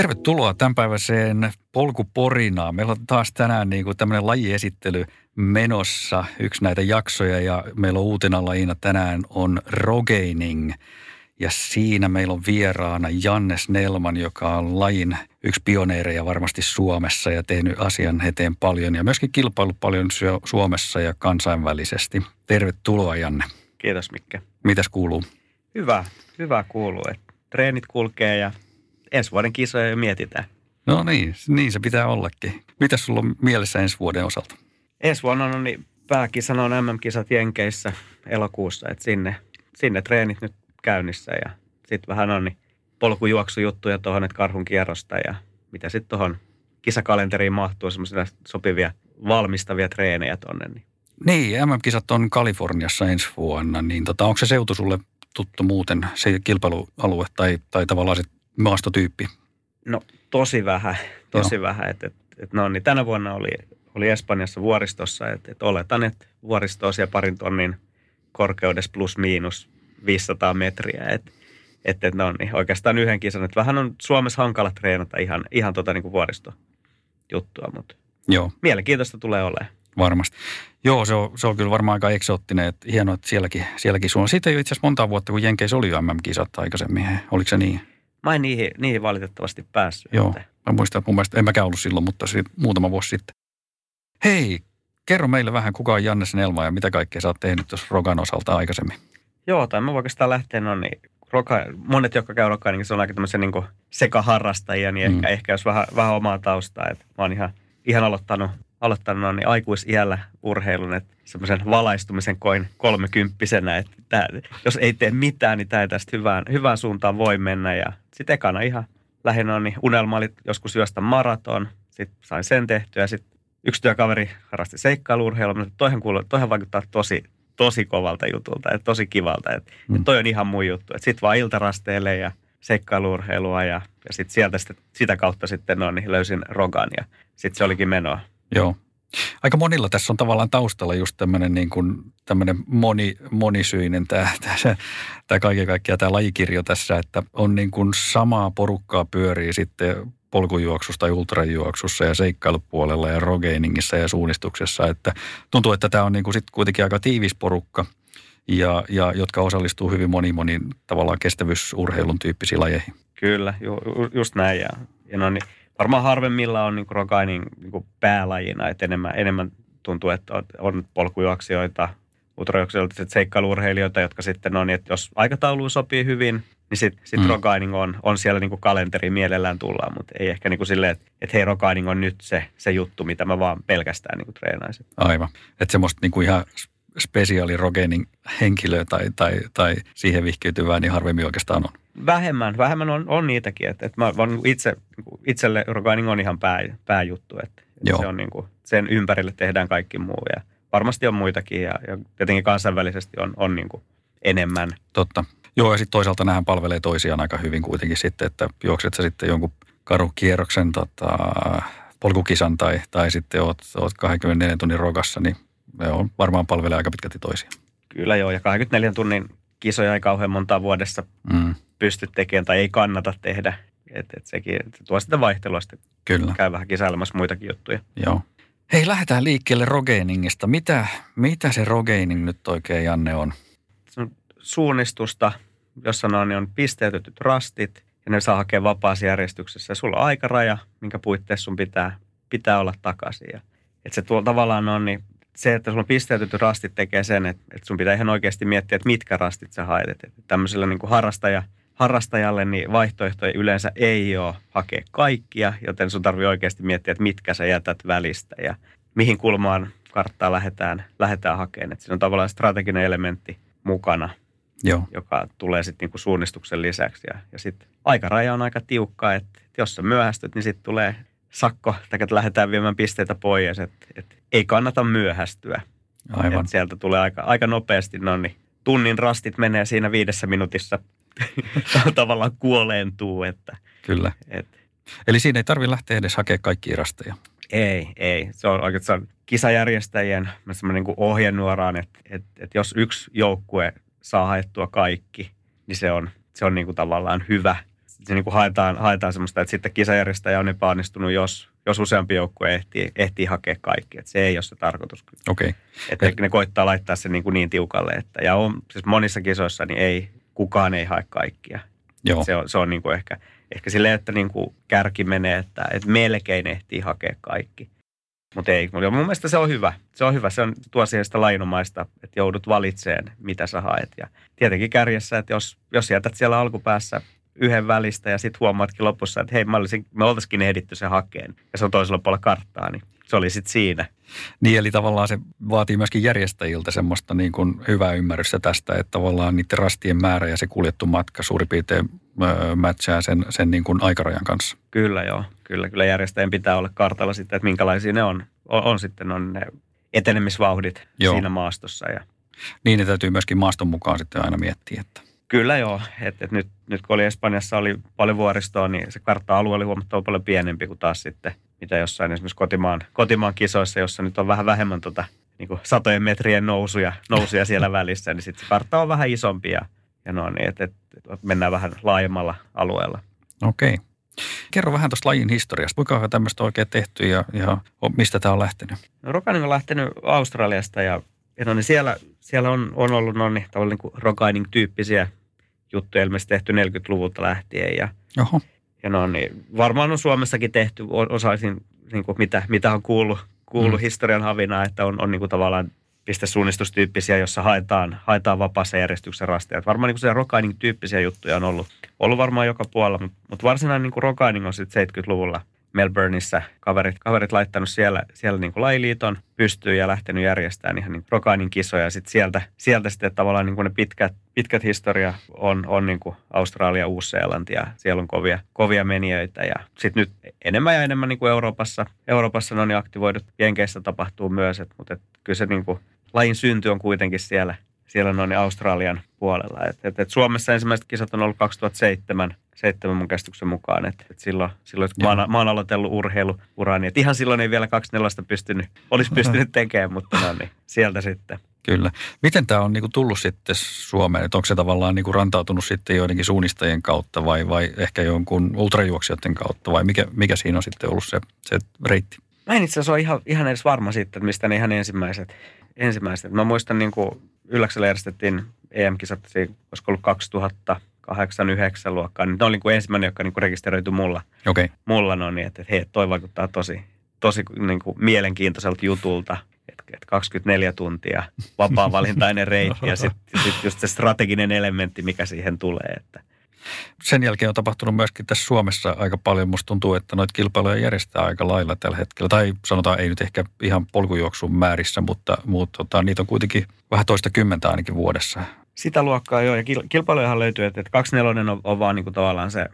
Tervetuloa tämänpäiväiseen polkuporinaan. Meillä on taas tänään niin kuin tämmöinen lajiesittely menossa, yksi näitä jaksoja ja meillä on uutena lajina tänään on rogaining. Ja siinä meillä on vieraana Jannes Nelman, joka on lajin yksi pioneereja varmasti Suomessa ja tehnyt asian eteen paljon ja myöskin kilpailut paljon Suomessa ja kansainvälisesti. Tervetuloa Janne. Kiitos Mikke. Mitäs kuuluu? Hyvä, hyvä kuuluu. Treenit kulkee ja ensi vuoden kisoja jo mietitään. No niin, niin se pitää ollakin. Mitä sulla on mielessä ensi vuoden osalta? Ensi vuonna on niin pääkisana on MM-kisat Jenkeissä elokuussa, että sinne, sinne treenit nyt käynnissä ja sitten vähän on niin polkujuoksujuttuja tuohon, että karhun kierrosta ja mitä sitten tuohon kisakalenteriin mahtuu semmoisia sopivia valmistavia treenejä tuonne. Niin. niin, MM-kisat on Kaliforniassa ensi vuonna, niin tota, onko se seutu sulle tuttu muuten, se kilpailualue tai, tai tavallaan se maastotyyppi? No tosi vähän, tosi Joo. vähän. Et, et, et no, niin tänä vuonna oli, oli Espanjassa vuoristossa, että et oletan, että vuoristo on siellä parin tonnin korkeudessa plus miinus 500 metriä. Että et, et, no niin, oikeastaan yhden kisan. Että vähän on Suomessa hankala treenata ihan, ihan tota niin kuin vuoristojuttua, mutta Joo. mielenkiintoista tulee olemaan. Varmasti. Joo, se on, se on kyllä varmaan aika eksoottinen. Että hienoa, että sielläkin, sielläkin sulla. Siitä ei itse asiassa monta vuotta, kun Jenkeissä oli MM-kisat aikaisemmin. Oliko se niin? Mä en niihin, niihin valitettavasti päässyt. Joo, mä muistan, että mun mielestä en mäkään ollut silloin, mutta siitä muutama vuosi sitten. Hei, kerro meille vähän, kuka on Janne Snelma ja mitä kaikkea sä oot tehnyt tuossa Rogan osalta aikaisemmin? Joo, tai mä oikeastaan lähteä, no niin, roka, monet, jotka käy rokaan, niin se on aika tämmöisiä niin sekaharrastajia, niin mm. ehkä, ehkä jos vähän, vähän omaa taustaa, että mä oon ihan, ihan aloittanut aloittanut niin aikuisiällä urheilun, että semmoisen valaistumisen koin kolmekymppisenä, että tää, jos ei tee mitään, niin tämä ei tästä hyvään, hyvään suuntaan voi mennä. Ja sitten ekana ihan lähinnä niin unelma oli joskus juosta maraton, sitten sain sen tehtyä, sitten yksi työkaveri harrasti seikkailuurheilua, mutta toihan, kuuluu, toihan vaikuttaa tosi, tosi kovalta jutulta, että tosi kivalta, että, mm. että toi on ihan mun juttu, että sitten vaan iltarasteelle ja seikkailuurheilua ja, ja sitten sieltä sitten, sitä kautta sitten no, niin löysin Rogan ja sitten se olikin menoa. Joo. Aika monilla tässä on tavallaan taustalla just tämmöinen niin kuin, tämmöinen moni, monisyinen tämä, tämä, tämä kaiken kaikkiaan tämä lajikirjo tässä, että on niin kuin samaa porukkaa pyörii sitten polkujuoksussa tai ultrajuoksussa ja seikkailupuolella ja rogainingissa ja suunnistuksessa. Että tuntuu, että tämä on niin kuin sit kuitenkin aika tiivis porukka, ja, ja jotka osallistuu hyvin moni moni tavallaan kestävyysurheilun tyyppisiin lajeihin. Kyllä, ju, just näin. Ja, ja no niin, varmaan harvemmilla on niin rogainin niin päälajina, että enemmän, enemmän tuntuu, että on, on polkujuoksijoita, ultrajuoksijoita, seikkailuurheilijoita, jotka sitten on, että jos aikataulu sopii hyvin, niin sitten sit mm. rogaining on, on siellä niin kalenteri mielellään tullaan, mutta ei ehkä niin kuin silleen, että, että hei rogaining on nyt se, se juttu, mitä mä vaan pelkästään niin kuin treenaisin. Aivan. Että semmoista niin kuin ihan spesiaali rogaining henkilöä tai, tai, tai siihen vihkiytyvää, niin harvemmin oikeastaan on. Vähemmän, vähemmän on, on niitäkin. Että, että mä vaan itse, itselle rogaining on ihan pää, pääjuttu. Että, että se on niin kuin, sen ympärille tehdään kaikki muu ja varmasti on muitakin ja, ja tietenkin kansainvälisesti on, on niin kuin enemmän. Totta. Joo, ja sitten toisaalta nämähän palvelee toisiaan aika hyvin kuitenkin sitten, että juokset sä sitten jonkun karukierroksen tota, polkukisan tai, tai sitten oot, oot 24 tunnin rogassa, niin ne on varmaan palvelee aika pitkälti toisiaan. Kyllä joo, ja 24 tunnin kisoja ei kauhean monta vuodessa mm. Pysty tekemään tai ei kannata tehdä. Että et sekin et tuo sitä vaihtelua sitten. Kyllä. Käy vähän kisailemassa muitakin juttuja. Joo. Hei, lähdetään liikkeelle rogainingista. Mitä, mitä se rogaining nyt oikein, Janne, on? Se on suunnistusta, jossa on, niin on pisteytetyt rastit ja ne saa hakea vapaassa järjestyksessä. Sulla on aikaraja, minkä puitteissa sun pitää, pitää olla takaisin. Ja, että se tuo, tavallaan on niin se, että sulla on pisteytetty rastit tekee sen, että, että sun pitää ihan oikeasti miettiä, että mitkä rastit sä haet. Että tämmöisellä niin kuin harrastaja, harrastajalle niin vaihtoehtoja yleensä ei ole hakea kaikkia, joten sun tarvii oikeasti miettiä, että mitkä sä jätät välistä ja mihin kulmaan karttaa lähdetään, lähdetään hakemaan. Että siinä on tavallaan strateginen elementti mukana, Joo. joka tulee sitten niinku suunnistuksen lisäksi. Ja, ja sitten aikaraja on aika tiukka, että jos sä myöhästyt, niin sitten tulee sakko, tai että lähdetään viemään pisteitä pois, että, että ei kannata myöhästyä. Aivan. Että sieltä tulee aika, aika nopeasti, no niin, tunnin rastit menee siinä viidessä minuutissa tavallaan kuoleentuu. Että, Kyllä. Et, Eli siinä ei tarvitse lähteä edes hakemaan kaikkia rasteja. Ei, ei. Se on oikeastaan kisajärjestäjien semmoinen niin ohjenuoraan, että, että, että jos yksi joukkue saa haettua kaikki, niin se on, se on niin kuin tavallaan hyvä – se niin kuin haetaan, haetaan semmoista, että sitten kisajärjestäjä on epäonnistunut, jos, jos useampi joukkue ehtii, ehtii hakea kaikki. Että se ei ole se tarkoitus. Okei. Okay. Että ne koittaa laittaa sen niin, kuin niin tiukalle. Että, ja on, siis monissa kisoissa niin ei, kukaan ei hae kaikkia. Joo. Se on, se on niin kuin ehkä, ehkä silleen, että niin kuin kärki menee, että, että melkein ehtii hakea kaikki. Mutta ei, mun mielestä se on hyvä. Se on hyvä, se on, tuo siihen sitä lainomaista, että joudut valitseen, mitä sä haet. Ja tietenkin kärjessä, että jos, jos jätät siellä alkupäässä yhden välistä ja sitten huomaatkin lopussa, että hei, mä olisin, me oltaisikin ehditty se hakeen ja se on toisella puolella karttaa, niin se oli sitten siinä. Niin, eli tavallaan se vaatii myöskin järjestäjiltä semmoista niin kuin hyvää ymmärrystä tästä, että tavallaan niiden rastien määrä ja se kuljettu matka suurin piirtein matchaa sen, sen niin kuin aikarajan kanssa. Kyllä joo, kyllä, kyllä järjestäjän pitää olla kartalla sitten, että minkälaisia ne on, on, on sitten on ne etenemisvauhdit joo. siinä maastossa. Ja... Niin, ne täytyy myöskin maaston mukaan sitten aina miettiä, että Kyllä joo, että et nyt, nyt kun oli Espanjassa oli paljon vuoristoa, niin se kartta-alue oli huomattavasti paljon pienempi kuin taas sitten, mitä jossain esimerkiksi kotimaan, kotimaan kisoissa, jossa nyt on vähän vähemmän tota, niin kuin satojen metrien nousuja, nousuja siellä välissä, niin sitten se kartta on vähän isompi ja, ja no niin, että et, et mennään vähän laajemmalla alueella. Okei. Kerro vähän tuosta lajin historiasta. Kuinka on tämmöistä oikein tehty ja, ja mistä tämä on lähtenyt? No, Rokainen on lähtenyt Australiasta ja, ja no niin siellä, siellä on, on ollut no niin, niin kuin tyyppisiä juttuja ilmeisesti tehty 40-luvulta lähtien. Ja, Oho. ja no niin, varmaan on Suomessakin tehty, osaisin niin kuin mitä, mitä on kuullut, kuullut mm. historian havina, että on, on niin kuin tavallaan pistesuunnistustyyppisiä, jossa haetaan, haetaan vapaassa järjestyksen rasteja. Varmaan niin kuin rokaining tyyppisiä juttuja on ollut, ollut varmaan joka puolella, mutta, mutta varsinainen niin rokaining on sitten 70-luvulla Melbourneissa kaverit, kaverit laittanut siellä, siellä niin kuin lajiliiton pystyyn ja lähtenyt järjestämään ihan niin Rokainin kisoja. Sitten sieltä, sieltä sitten tavallaan niin kuin ne pitkät, pitkät historia on, on niin kuin Australia, Uusi-Seelanti ja siellä on kovia, kovia menijöitä. Ja sitten nyt enemmän ja enemmän niin kuin Euroopassa, Euroopassa on jo aktivoidut. Jenkeissä tapahtuu myös, et, mutta et, kyllä se niin kuin, lajin synty on kuitenkin siellä, siellä noin Australian puolella. Et, et, et Suomessa ensimmäiset kisat on ollut 2007 seitsemän mun käsityksen mukaan. Että, että silloin, silloin kun mä oon, mä oon aloitellut urheiluurani, että ihan silloin ei vielä kaksi neljästä pystynyt, olisi pystynyt tekemään, mutta no niin, sieltä sitten. Kyllä. Miten tämä on niinku tullut sitten Suomeen? Että onko se tavallaan niinku rantautunut sitten joidenkin suunnistajien kautta vai, vai ehkä jonkun ultrajuoksijoiden kautta vai mikä, mikä siinä on sitten ollut se, se reitti? Mä en itse asiassa ole ihan, ihan edes varma siitä, että mistä ne ihan ensimmäiset. ensimmäiset. Mä muistan niin kuin Ylläksellä järjestettiin EM-kisat, olisiko ollut 2000, 8-9 luokkaa, niin ne oli niin ensimmäinen, joka niin kuin rekisteröityi mulla. Okay. Mulla no niin, että, että hei, toi vaikuttaa tosi, tosi niin kuin mielenkiintoiselta jutulta. Että, että 24 tuntia vapaa-valintainen reitti ja sitten sit just se strateginen elementti, mikä siihen tulee. Että. Sen jälkeen on tapahtunut myöskin tässä Suomessa aika paljon. Musta tuntuu, että noita kilpailuja järjestetään aika lailla tällä hetkellä. Tai sanotaan, ei nyt ehkä ihan polkujuoksun määrissä, mutta, mutta tota, niitä on kuitenkin vähän toista kymmentä ainakin vuodessa sitä luokkaa joo, ja kilpailujahan löytyy, että 24 on, on vaan niin kuin tavallaan se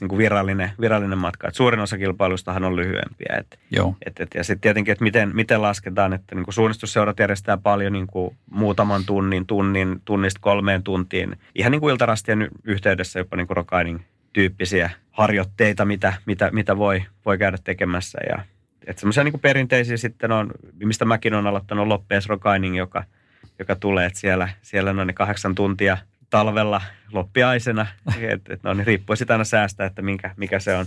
niin kuin virallinen, virallinen matka. Et suurin osa kilpailustahan on lyhyempiä. Et, joo. Et, et, ja sitten tietenkin, että miten, miten lasketaan, että niin kuin suunnistusseurat järjestää paljon niin kuin muutaman tunnin, tunnin, tunnista kolmeen tuntiin. Ihan niin kuin iltarastien yhteydessä jopa niin kuin rokainin tyyppisiä harjoitteita, mitä, mitä, mitä voi, voi käydä tekemässä. Ja, että semmoisia niin perinteisiä sitten on, mistä mäkin olen aloittanut Loppees Rokaining, joka – joka tulee, että siellä, siellä noin kahdeksan tuntia talvella loppiaisena. Et, et no, niin riippuu sitä aina säästä, että minkä, mikä se on.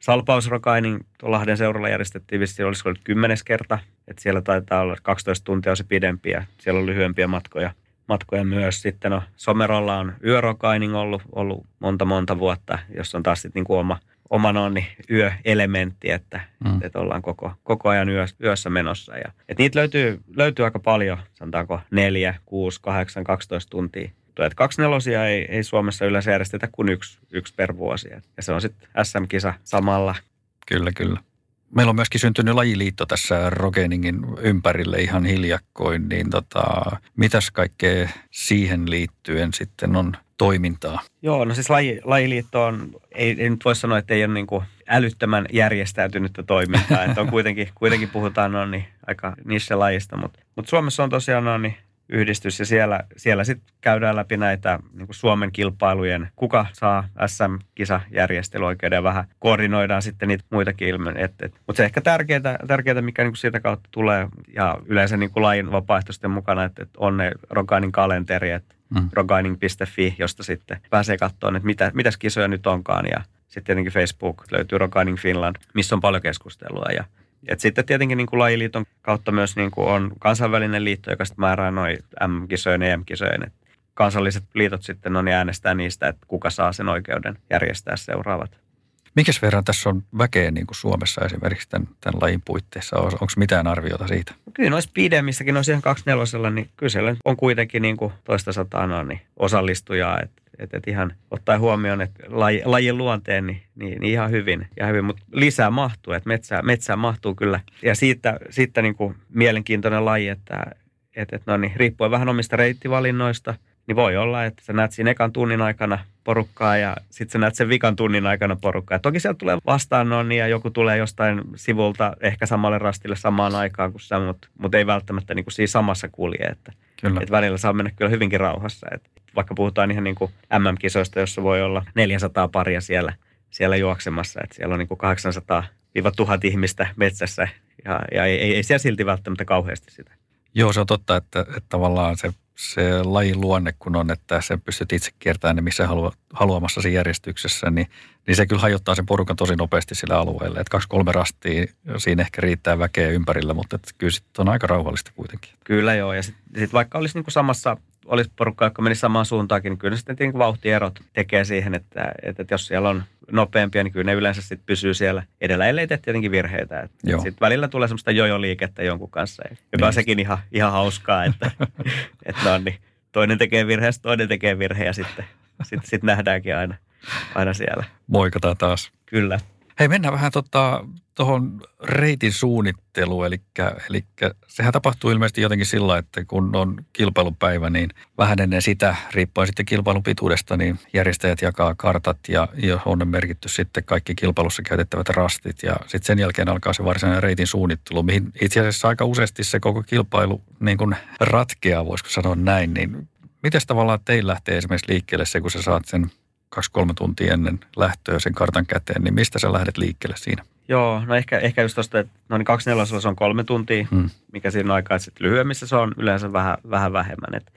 Salpausrokainin Lahden seuralla järjestettiin vissiin, olisiko ollut kymmenes kerta. Että siellä taitaa olla 12 tuntia on se pidempi ja siellä on lyhyempiä matkoja, matkoja myös. Sitten no, Somerolla on yörokaining ollut, ollut monta monta vuotta, jossa on taas sitten niin kuin oma – oman onni yöelementti, että, mm. että ollaan koko, koko ajan yö, yössä menossa. Ja, että niitä löytyy, löytyy aika paljon, sanotaanko neljä, kuusi, kahdeksan, 12 tuntia. Että kaksi nelosia ei, ei Suomessa yleensä järjestetä kuin yksi, yksi per vuosi. Ja se on sitten SM-kisa samalla. Kyllä, kyllä. Meillä on myöskin syntynyt lajiliitto tässä Rogeningin ympärille ihan hiljakkoin, niin tota, mitäs kaikkea siihen liittyen sitten on toimintaa? Joo, no siis laji, lajiliitto on, ei, ei nyt voi sanoa, että ei ole niin kuin älyttömän järjestäytynyttä toimintaa. että on kuitenkin, kuitenkin puhutaan no niin, aika niissä lajista, mutta, mutta Suomessa on tosiaan no niin, yhdistys ja siellä, siellä sitten käydään läpi näitä niin kuin Suomen kilpailujen, kuka saa SM-kisajärjestelyoikeuden ja vähän koordinoidaan sitten niitä muitakin ilmeitä. Mutta se ehkä tärkeää, tärkeää mikä niin kuin siitä kautta tulee ja yleensä niin kuin lajin vapaaehtoisten mukana, että, että on ne Rokainin kalenteri, että mm. rogaining.fi, josta sitten pääsee katsomaan, että mitä, mitäs kisoja nyt onkaan. Ja sitten tietenkin Facebook löytyy Rogaining Finland, missä on paljon keskustelua. Ja et sitten tietenkin niin kuin lajiliiton kautta myös niin kuin on kansainvälinen liitto, joka sitten määrää noin M-kisojen ja EM-kisojen. Et kansalliset liitot sitten on äänestää niistä, että kuka saa sen oikeuden järjestää seuraavat. Minkäs verran tässä on väkeä niin kuin Suomessa esimerkiksi tämän, tämän lajin puitteissa? Onko mitään arviota siitä? Kyllä noissa pidemmissäkin, noissa ihan 24 niin kyllä on kuitenkin niin kuin toista sataa no, niin osallistujaa. Että et, et ihan ottaen huomioon, että laji, lajin luonteen, niin, niin, niin ihan hyvin. Ihan hyvin. Mutta lisää mahtuu, että metsää, metsää mahtuu kyllä. Ja siitä, siitä niin kuin mielenkiintoinen laji, että et, et no niin, riippuen vähän omista reittivalinnoista – niin voi olla, että sä näet siinä ekan tunnin aikana porukkaa ja sitten sä näet sen vikan tunnin aikana porukkaa. Ja toki sieltä tulee vastaan no, niin ja joku tulee jostain sivulta ehkä samalle rastille samaan aikaan kuin sä, mutta mut ei välttämättä niin kuin siinä samassa kulje. Että, kyllä. että välillä saa mennä kyllä hyvinkin rauhassa. Että vaikka puhutaan ihan niin kuin MM-kisoista, jossa voi olla 400 paria siellä, siellä juoksemassa. Että siellä on niin kuin 800 1000 ihmistä metsässä ja, ja ei, ei, ei siellä silti välttämättä kauheasti sitä. Joo, se on totta, että, että tavallaan se se lajin luonne, kun on, että sen pystyt itse kiertämään ne missä haluamassa haluamassasi järjestyksessä, niin, niin se kyllä hajottaa sen porukan tosi nopeasti sillä alueella. Että kaksi kolme rastia, siinä ehkä riittää väkeä ympärillä, mutta että kyllä sitten on aika rauhallista kuitenkin. Kyllä joo, ja sitten sit vaikka olisi niinku samassa olisi porukka, joka menisi samaan suuntaankin, niin kyllä sitten niin vauhtierot tekee siihen, että, että, jos siellä on nopeampia, niin kyllä ne yleensä sitten pysyy siellä edellä, ellei tee tietenkin virheitä. Sitten välillä tulee semmoista jojo-liikettä jonkun kanssa, joka on sekin ihan, ihan hauskaa, että, että no niin, toinen tekee virheen, toinen tekee virheen ja sitten sit, sit nähdäänkin aina, aina siellä. Moikataan taas. Kyllä. Hei, mennään vähän tota, tuohon reitin suunnitteluun, eli, eli sehän tapahtuu ilmeisesti jotenkin sillä, että kun on kilpailupäivä, niin vähän ennen sitä, riippuen sitten kilpailun pituudesta, niin järjestäjät jakaa kartat ja, on merkitty sitten kaikki kilpailussa käytettävät rastit. Ja sitten sen jälkeen alkaa se varsinainen reitin suunnittelu, mihin itse asiassa aika useasti se koko kilpailu niin kuin ratkeaa, voisiko sanoa näin. Niin miten tavallaan teillä lähtee esimerkiksi liikkeelle se, kun sä saat sen kaksi-kolme tuntia ennen lähtöä sen kartan käteen, niin mistä sä lähdet liikkeelle siinä? Joo, no ehkä, ehkä just tuosta, että no niin kaksi nelosella se on kolme tuntia, hmm. mikä siinä on aikaa, että sitten lyhyemmissä se on yleensä vähän, vähän vähemmän. Et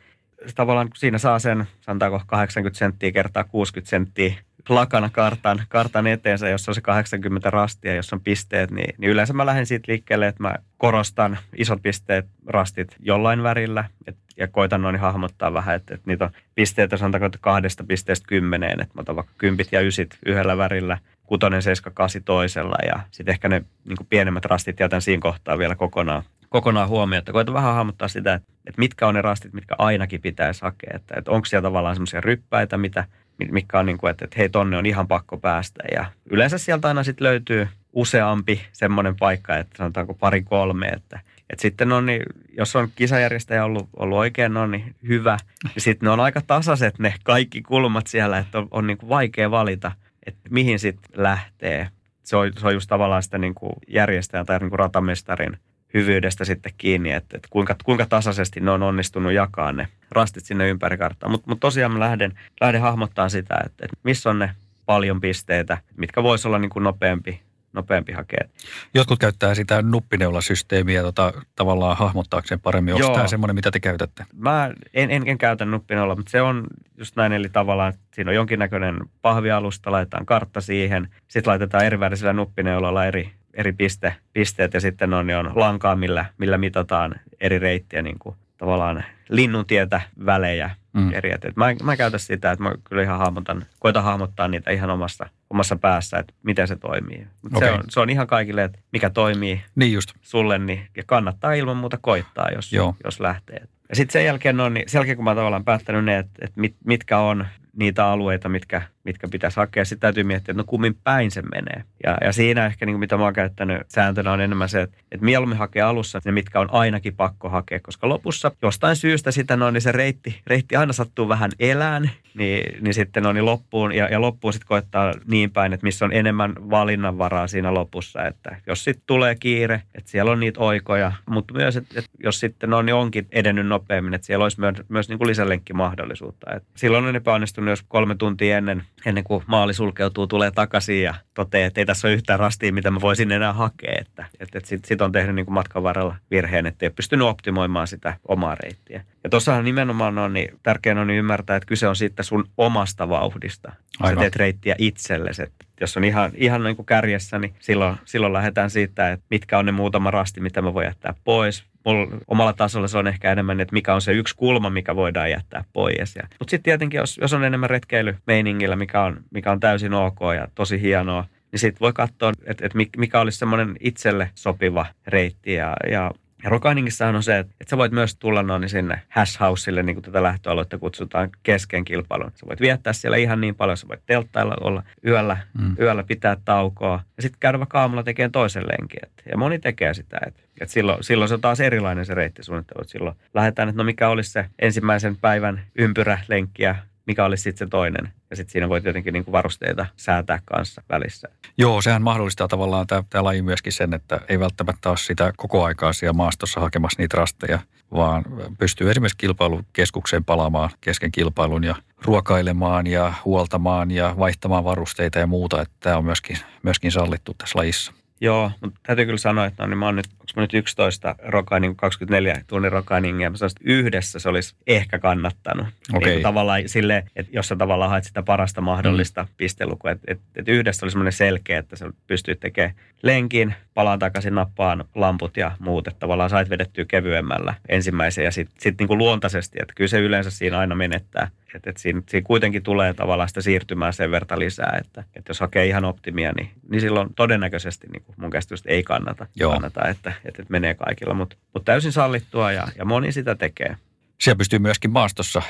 tavallaan kun siinä saa sen, sanotaanko 80 senttiä kertaa 60 senttiä lakana kartan, kartan eteensä, jossa on se 80 rastia, jossa on pisteet, niin, niin yleensä mä lähden siitä liikkeelle, että mä korostan isot pisteet, rastit jollain värillä, et, ja koitan noin hahmottaa vähän, että, että niitä on pisteitä sanotaanko että kahdesta pisteestä kymmeneen, että mä otan vaikka kympit ja ysit yhdellä värillä, kutonen, seiska, kasi toisella, ja sitten ehkä ne niin pienemmät rastit jätän siinä kohtaa vielä kokonaan, kokonaan huomioon, että koitan vähän hahmottaa sitä, että, että mitkä on ne rastit, mitkä ainakin pitäisi hakea, että, että onko siellä tavallaan semmoisia ryppäitä, mitä mikä on niin kuin, että, että hei tonne on ihan pakko päästä. Ja yleensä sieltä aina sitten löytyy useampi semmoinen paikka, että sanotaanko pari kolme, että, että sitten on, niin, jos on kisajärjestäjä ollut, ollut oikein on niin hyvä, niin sitten ne on aika tasaiset ne kaikki kulmat siellä, että on, on niin kuin vaikea valita, että mihin sitten lähtee. Se on, se on just tavallaan sitä niin kuin järjestäjän tai niin kuin ratamestarin hyvyydestä sitten kiinni, että, että kuinka, kuinka tasaisesti ne on onnistunut jakaa ne rastit sinne ympäri karttaa. Mutta mut tosiaan mä lähden, lähden hahmottaa sitä, että, että missä on ne paljon pisteitä, mitkä voisi olla niin kuin nopeampi, nopeampi hakea. Jotkut käyttää sitä nuppineulasysteemiä tota, tavallaan hahmottaakseen paremmin. Onko tämä semmoinen, mitä te käytätte? Mä en, en, en käytä nuppineula, mutta se on just näin, eli tavallaan siinä on jonkinnäköinen pahvialusta, laitetaan kartta siihen, sitten laitetaan eri värisellä nuppineulalla eri, eri piste, pisteet ja sitten on, on lankaa, millä, millä mitataan eri reittiä niin kuin tavallaan linnuntietä välejä mm. eri. Et mä, mä käytän sitä, että mä kyllä ihan hahmotan, koitan hahmottaa niitä ihan omassa, omassa päässä, että miten se toimii. Mut okay. se, on, se on ihan kaikille, että mikä toimii niin just. sulle, niin, ja kannattaa ilman muuta koittaa, jos, jos lähtee. Ja sitten sen jälkeen, on, niin sen jälkeen kun mä tavallaan päättänyt ne, että, että mit, mitkä on niitä alueita, mitkä, mitkä pitäisi hakea. Sitten täytyy miettiä, että no kummin päin se menee. Ja, ja siinä ehkä niin kuin mitä mä oon käyttänyt sääntönä on enemmän se, että, että mieluummin hakee alussa ne, mitkä on ainakin pakko hakea. Koska lopussa jostain syystä sitä no, niin se reitti, reitti aina sattuu vähän elään, niin, niin sitten no, niin loppuun, ja, ja loppuun sitten koettaa niin päin, että missä on enemmän valinnanvaraa siinä lopussa. Että jos sitten tulee kiire, että siellä on niitä oikoja, mutta myös, että, että jos sitten no, niin onkin edennyt nopeammin, että siellä olisi myös, myös niin kuin lisälenkkimahdollisuutta. Että silloin on epäonnistunut, jos kolme tuntia ennen, ennen kuin maali sulkeutuu, tulee takaisin ja toteaa, että ei tässä ole yhtään rastia, mitä mä voisin enää hakea. Että, että, että sitten sit on tehnyt niin kuin matkan varrella virheen, että ei ole pystynyt optimoimaan sitä omaa reittiä. Ja tuossahan nimenomaan on, niin tärkeää on ymmärtää, että kyse on siitä sun omasta vauhdista. Aivan. Sä teet reittiä itsellesi. Että jos on ihan, ihan niin kuin kärjessä, niin silloin, silloin lähdetään siitä, että mitkä on ne muutama rasti, mitä mä voin jättää pois. Mulla, omalla tasolla se on ehkä enemmän, että mikä on se yksi kulma, mikä voidaan jättää pois. Mutta sitten tietenkin, jos, jos on enemmän retkeilymeiningillä, mikä on, mikä on täysin ok ja tosi hienoa, niin sitten voi katsoa, että, että mikä olisi semmoinen itselle sopiva reitti. Ja, ja ja Rokainingissahan on se, että, että sä voit myös tulla noin sinne hash houseille, niin kuin tätä lähtöaluetta kutsutaan kesken kilpailun. Sä voit viettää siellä ihan niin paljon, sä voit telttailla, olla yöllä, mm. yöllä pitää taukoa ja sitten käydä vaikka aamulla tekemään toisen lenkin. Et, ja moni tekee sitä, että et silloin, silloin se on taas erilainen se reittisuunnittelu. Et silloin lähdetään, että no mikä olisi se ensimmäisen päivän ympyrälenkkiä mikä olisi sitten se toinen. Ja sitten siinä voi tietenkin niin kuin varusteita säätää kanssa välissä. Joo, sehän mahdollistaa tavallaan tämä, tämä laji myöskin sen, että ei välttämättä ole sitä koko aikaa siellä maastossa hakemassa niitä rasteja, vaan pystyy esimerkiksi kilpailukeskukseen palaamaan kesken kilpailun ja ruokailemaan ja huoltamaan ja vaihtamaan varusteita ja muuta. Että tämä on myöskin, myöskin sallittu tässä lajissa. Joo, mutta täytyy kyllä sanoa, että no, niin mä oon nyt, onko mä nyt 11 rokaining, 24 tunnin rokainingia. Mä sanoin, että yhdessä se olisi ehkä kannattanut. Okay. Niin tavallaan sille, että jos sä tavallaan haet sitä parasta mahdollista mm. pistelukua. Että et, et yhdessä oli semmoinen selkeä, että sä pystyt tekemään lenkin, palaan takaisin nappaan lamput ja muut. Että tavallaan sait vedettyä kevyemmällä ensimmäisen ja sitten sit niin kuin luontaisesti. Että kyllä se yleensä siinä aina menettää – että, että siinä, siinä kuitenkin tulee tavallaan sitä siirtymää sen verran lisää, että, että jos hakee ihan optimia, niin, niin silloin todennäköisesti niin kuin mun käsitystä ei kannata, Joo. kannata että, että, menee kaikilla. Mutta mut täysin sallittua ja, ja moni sitä tekee. Siellä pystyy myöskin maastossa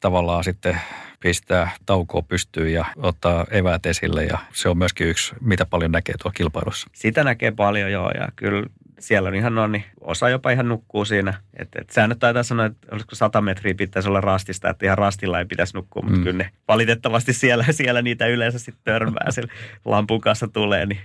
tavallaan sitten pistää taukoa pystyyn ja ottaa eväät esille ja se on myöskin yksi, mitä paljon näkee tuolla kilpailussa. Sitä näkee paljon joo ja kyllä siellä on ihan noin, niin osa jopa ihan nukkuu siinä. Et, et säännöt taitaa sanoa, että olisiko 100 metriä pitäisi olla rastista, että ihan rastilla ei pitäisi nukkua, mutta mm. kyllä ne valitettavasti siellä, siellä niitä yleensä sitten törmää, siellä lampun kanssa tulee, niin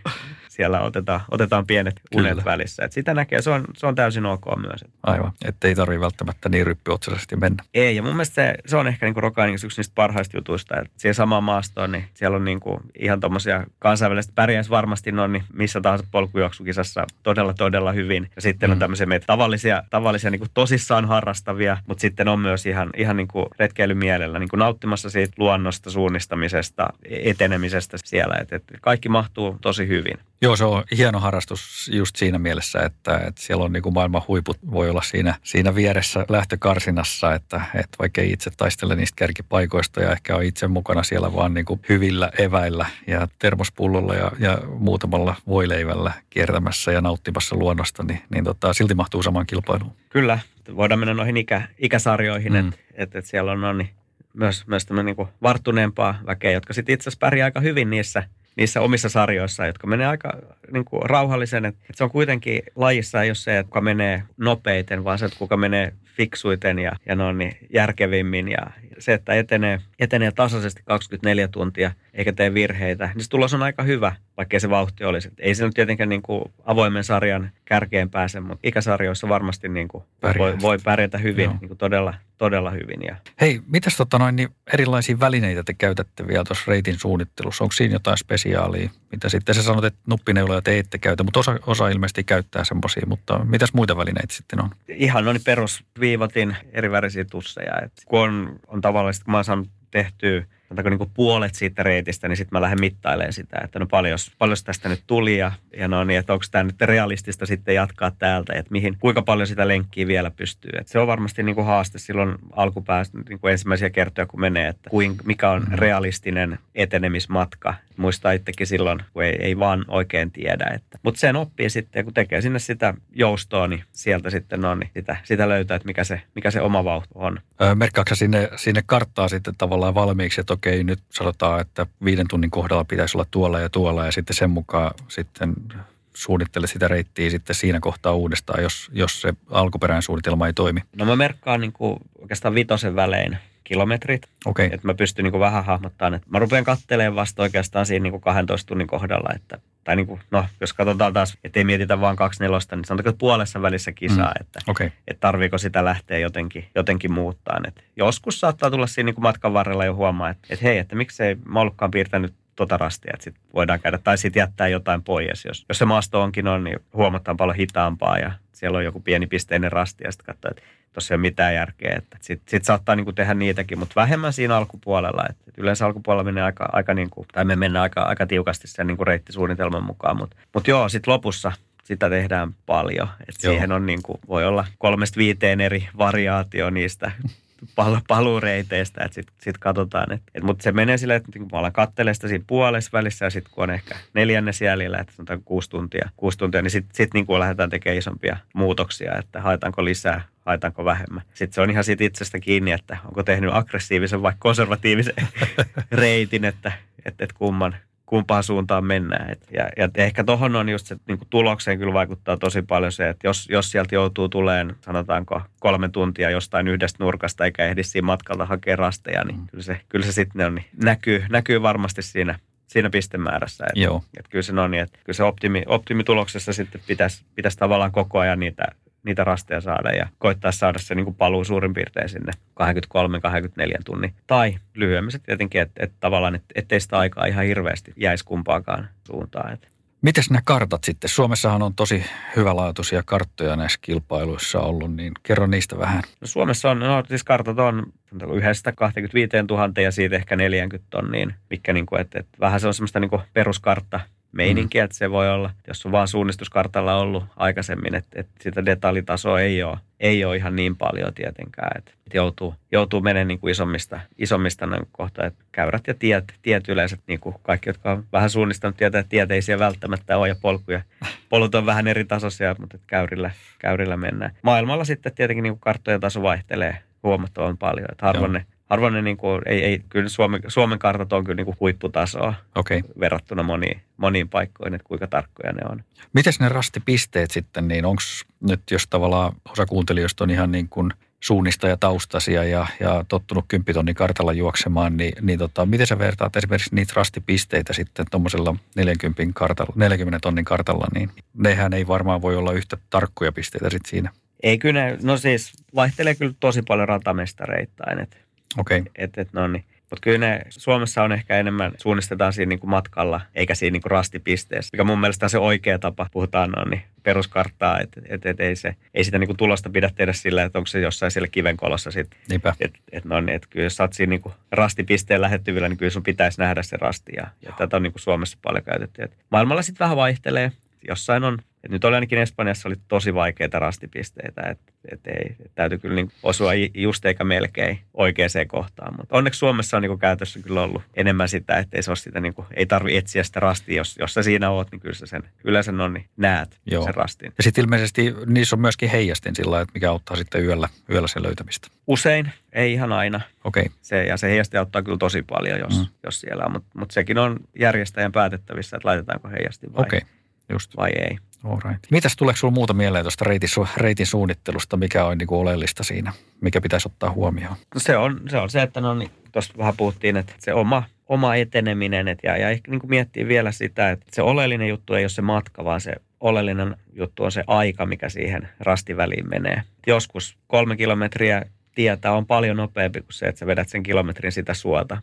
siellä otetaan, otetaan pienet unet Kyllä. välissä. Et sitä näkee, se on, se on täysin ok myös. Aivan, että ei tarvitse välttämättä niin ryppyotsaisesti mennä. Ei, ja mun mielestä se, se on ehkä niin Rokain yksi niistä parhaista jutuista, että siellä samaan maastoon, niin siellä on niin kuin ihan tuommoisia kansainvälistä pärjäisi varmasti noin niin missä tahansa polkujuoksukisassa todella, todella hyvin. Ja sitten mm. on tämmöisiä meitä tavallisia, tavallisia niin kuin tosissaan harrastavia, mutta sitten on myös ihan, ihan niin kuin retkeilymielellä niin kuin nauttimassa siitä luonnosta, suunnistamisesta, etenemisestä siellä. Että, että kaikki mahtuu tosi hyvin. Joo, se on hieno harrastus just siinä mielessä, että, että siellä on niin kuin maailman huiput voi olla siinä, siinä vieressä lähtökarsinassa, että, että vaikka ei itse taistele niistä kärkipaikoista ja ehkä on itse mukana siellä vaan niin kuin hyvillä eväillä ja termospullolla ja, ja muutamalla voileivällä kiertämässä ja nauttimassa luonnosta, niin, niin tota, silti mahtuu samaan kilpailuun. Kyllä, voidaan mennä noihin ikä, ikäsarjoihin, mm. että et, et siellä on no, niin, myös, myös niin kuin varttuneempaa väkeä, jotka sitten itse asiassa pärjää aika hyvin niissä – niissä omissa sarjoissa, jotka menee aika niin kuin rauhallisen. Että se on kuitenkin lajissa ei ole se, että kuka menee nopeiten, vaan se, että kuka menee fiksuiten ja, ja no niin, järkevimmin. Ja se, että etenee, etenee tasaisesti 24 tuntia eikä tee virheitä, niin se tulos on aika hyvä, vaikkei se vauhti olisi. ei se nyt tietenkään niin kuin avoimen sarjan kärkeen pääse, mutta ikäsarjoissa varmasti niin kuin voi, voi pärjätä hyvin, niin kuin todella, todella hyvin. Ja. Hei, mitäs tota noin, niin erilaisia välineitä te käytätte vielä tuossa reitin suunnittelussa? Onko siinä jotain spesiaalia, mitä sitten sä sanot, että nuppineuloja te ette käytä, mutta osa, osa ilmeisesti käyttää semmoisia, mutta mitäs muita välineitä sitten on? Ihan noin perusviivatin eri värisiä tusseja. Et kun on, on tavallisesti, kun mä oon saanut tehtyä sanotaanko niin kuin puolet siitä reitistä, niin sitten mä lähden mittailemaan sitä, että no paljon, paljon tästä nyt tuli ja, ja no niin, että onko tämä nyt realistista sitten jatkaa täältä, että mihin, kuinka paljon sitä lenkkiä vielä pystyy. Et se on varmasti niin kuin haaste silloin alkupäästä niin kuin ensimmäisiä kertoja, kun menee, että kuin, mikä on mm-hmm. realistinen etenemismatka. Muistaa itsekin silloin, kun ei, ei vaan oikein tiedä. Että. Mutta sen oppii sitten, kun tekee sinne sitä joustoa, niin sieltä sitten no, niin sitä, sitä löytää, että mikä se, mikä se oma vauhti on. Merkkaatko sinne, sinne karttaa sitten tavallaan valmiiksi, että okei, nyt sanotaan, että viiden tunnin kohdalla pitäisi olla tuolla ja tuolla ja sitten sen mukaan sitten suunnittele sitä reittiä sitten siinä kohtaa uudestaan, jos, jos se alkuperäinen suunnitelma ei toimi? No mä merkkaan niin kuin oikeastaan vitosen välein kilometrit. Okay. Että mä pystyn niin kuin vähän hahmottamaan, että mä rupean katselemaan vasta oikeastaan siinä niin kuin 12 tunnin kohdalla, että tai niin kuin, no, jos katsotaan taas, ettei mietitä vaan kaksi nelosta, niin sanotaanko, että puolessa välissä kisaa, mm. että, okay. että tarviiko sitä lähteä jotenkin, jotenkin muuttaa. Että joskus saattaa tulla siinä niin kuin matkan varrella jo huomaa, että, että hei, että miksei mä ollutkaan piirtänyt tota rastia, että sit voidaan käydä. Tai sitten jättää jotain pois, jos, jos se maasto onkin on, niin huomataan paljon hitaampaa ja siellä on joku pieni pisteinen rasti ja sitten katsoo, että tuossa ei ole mitään järkeä. Sitten sit saattaa niin kuin tehdä niitäkin, mutta vähemmän siinä alkupuolella. Et, et yleensä alkupuolella menee aika, aika niin kuin, tai me mennään aika, aika tiukasti sen niin kuin reittisuunnitelman mukaan. Mutta mut joo, sitten lopussa sitä tehdään paljon. Et siihen on niin kuin, voi olla kolmesta viiteen eri variaatio niistä pal- paluureiteistä, että sitten sit katsotaan. Et, et, mutta se menee silleen, että kun mä alan katselemaan sitä siinä puolessa välissä ja sitten kun on ehkä neljännes jäljellä, että sanotaan kuusi tuntia, kuusi tuntia niin sitten sit niin lähdetään tekemään isompia muutoksia, että haetaanko lisää, haetaanko vähemmän. Sitten se on ihan siitä itsestä kiinni, että onko tehnyt aggressiivisen vai konservatiivisen reitin, että, että, että kumman, kumpaan suuntaan mennään. Et, ja, ja ehkä tuohon on just se niin tulokseen kyllä vaikuttaa tosi paljon se, että jos, jos sieltä joutuu tuleen, sanotaanko kolme tuntia jostain yhdestä nurkasta eikä ehdi siinä matkalta hakea rasteja, niin mm. kyllä se, kyllä se sitten on, niin näkyy, näkyy varmasti siinä siinä pistemäärässä. Että, Joo. Että kyllä se on niin, että kyllä se optimi, optimituloksessa sitten pitäisi, pitäisi tavallaan koko ajan niitä niitä rasteja saada ja koittaa saada se niin kuin paluu suurin piirtein sinne 23-24 tunnin. Tai lyhyemmissä tietenkin, että, että tavallaan, että, ettei sitä aikaa ihan hirveästi jäisi kumpaakaan suuntaan. Että. Mites nämä kartat sitten? Suomessahan on tosi hyvälaatuisia karttoja näissä kilpailuissa ollut, niin kerro niistä vähän. No Suomessa on, no siis kartat on yhdestä 25 000 ja siitä ehkä 40 tonniin, mikä niin kuin, että, että vähän se on semmoista niin kuin peruskartta meininkiä, mm. että se voi olla, jos on vaan suunnistuskartalla ollut aikaisemmin, että, että sitä detaljitasoa ei ole, ei ole ihan niin paljon tietenkään, että joutuu, joutuu menemään niin kuin isommista, isommista kohta, että käyrät ja tiet, tiet yleensä, niin kuin kaikki, jotka on vähän suunnistanut tietää, että tiet ei siellä välttämättä ole ja polkuja, polut on vähän eri tasoisia, mutta että käyrillä, käyrillä mennään. Maailmalla sitten tietenkin niin kuin karttojen taso vaihtelee huomattavan paljon, että harvoin ne harvoin ne niin kuin, ei, ei, kyllä Suomen, Suomen kartat on kyllä niin kuin huipputasoa okay. verrattuna moniin, moniin paikkoihin, että kuinka tarkkoja ne on. Miten ne rastipisteet sitten, niin onko nyt, jos tavallaan osa kuuntelijoista on ihan niin kuin suunnistaja taustasia ja, ja tottunut kymppitonnin kartalla juoksemaan, niin, niin tota, miten sä vertaat esimerkiksi niitä rastipisteitä sitten tuommoisella 40, kartalla, 40 tonnin kartalla, niin nehän ei varmaan voi olla yhtä tarkkoja pisteitä sitten siinä. Ei kyllä, no siis vaihtelee kyllä tosi paljon ratamestareittain, että Okei. Okay. Et, et, no niin. Mutta kyllä ne Suomessa on ehkä enemmän, suunnistetaan siinä niinku matkalla, eikä siinä niinku rastipisteessä, mikä mun mielestä on se oikea tapa. Puhutaan no niin, peruskarttaa, että et, et, ei, se, ei sitä niinku tulosta pidä tehdä sillä, että onko se jossain siellä kivenkolossa sitten. Niinpä. Et, et, no niin, et kyllä jos sä oot siinä niinku rastipisteen lähettyvillä, niin kyllä sun pitäisi nähdä se rasti. Ja, ja tätä on niinku Suomessa paljon käytetty. Et maailmalla sitten vähän vaihtelee. Jossain on et nyt oli ainakin Espanjassa oli tosi vaikeita rastipisteitä, että et ei, et täytyy kyllä niin osua just eikä melkein oikeaan kohtaan. Mutta onneksi Suomessa on niin käytössä kyllä ollut enemmän sitä, että ei se sitä, niin kuin, ei tarvi etsiä sitä rastia. Jos, jos sä siinä oot, niin kyllä sä sen, kyllä sen on, niin näet Joo. sen rastin. Ja sitten ilmeisesti niissä on myöskin heijastin sillä että mikä auttaa sitten yöllä, yöllä sen löytämistä. Usein, ei ihan aina. Okay. Se, ja se heijasti auttaa kyllä tosi paljon, jos, mm. jos siellä on. Mutta mut sekin on järjestäjän päätettävissä, että laitetaanko heijasti vai, okay. Just. vai ei. Alright. Mitäs tuleeko sinulla muuta mieleen tuosta reitin, reitin suunnittelusta, mikä on niin kuin oleellista siinä, mikä pitäisi ottaa huomioon? No se, on, se on se, että no niin, tuossa vähän puhuttiin, että se oma, oma eteneminen, että ja, ja ehkä niin kuin miettii vielä sitä, että se oleellinen juttu ei ole se matka, vaan se oleellinen juttu on se aika, mikä siihen rastiväliin menee. Joskus kolme kilometriä tietä on paljon nopeampi kuin se, että sä vedät sen kilometrin sitä suota.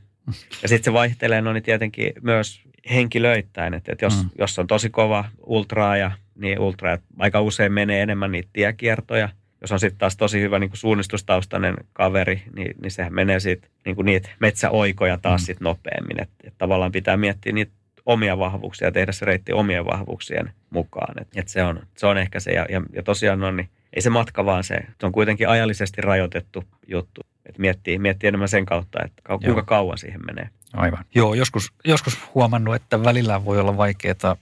Ja sitten se vaihtelee no niin tietenkin myös henkilöittäin, että, että jos, mm. jos on tosi kova ultraa ja niin ultra aika usein menee enemmän niitä tiekiertoja. Jos on sitten taas tosi hyvä niin kuin suunnistustaustainen kaveri, niin, niin sehän menee sitten niin kuin niitä metsäoikoja taas mm. sitten nopeammin. Että et tavallaan pitää miettiä niitä omia vahvuuksia ja tehdä se reitti omien vahvuuksien mukaan. Et, et se, on, se on ehkä se. Ja, ja, ja tosiaan on, niin ei se matka vaan se. Se on kuitenkin ajallisesti rajoitettu juttu. Et miettii, miettii enemmän sen kautta, että kuinka Joo. kauan siihen menee. Aivan. Joo, joskus, joskus huomannut, että välillä voi olla vaikeaa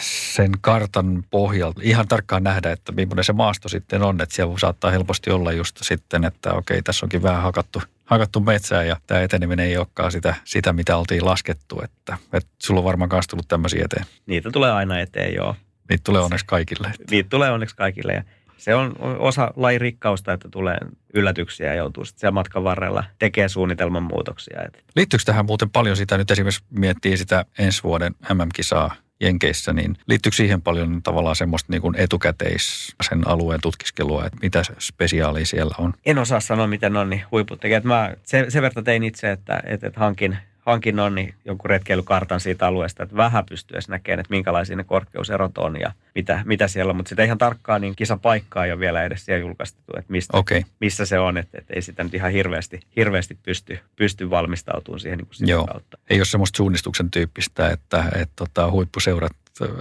sen kartan pohjalta ihan tarkkaan nähdä, että millainen se maasto sitten on. Että siellä saattaa helposti olla just sitten, että okei, tässä onkin vähän hakattu, hakattu metsää ja tämä eteneminen ei olekaan sitä, sitä mitä oltiin laskettu. Että, että sulla on varmaan myös tullut tämmöisiä eteen. Niitä tulee aina eteen, joo. Niitä tulee onneksi kaikille. Niitä tulee onneksi kaikille ja se on osa lajin rikkausta, että tulee yllätyksiä ja joutuu sitten siellä matkan varrella tekemään suunnitelman muutoksia. Liittyykö tähän muuten paljon sitä, nyt esimerkiksi miettii sitä ensi vuoden MM-kisaa Jenkeissä, niin liittyykö siihen paljon tavallaan semmoista niin kuin etukäteis sen alueen tutkiskelua, että mitä spesiaalia siellä on? En osaa sanoa, miten on niin huiput tekee. Mä sen, sen verran tein itse, että, että, että hankin, hankinnon niin jonkun retkeilykartan siitä alueesta, että vähän pystyy edes näkemään, että minkälaisia ne korkeuserot on ja mitä, mitä siellä on. Mutta sitä ihan tarkkaan niin kisapaikkaa ei ole vielä edes siellä julkaistettu, että mistä, okay. missä se on. Että, että ei sitä nyt ihan hirveästi, hirveästi pysty, pysty valmistautumaan siihen niin kuin sitä Joo. kautta. Ei ole semmoista suunnistuksen tyyppistä, että, että tota, huippuseurat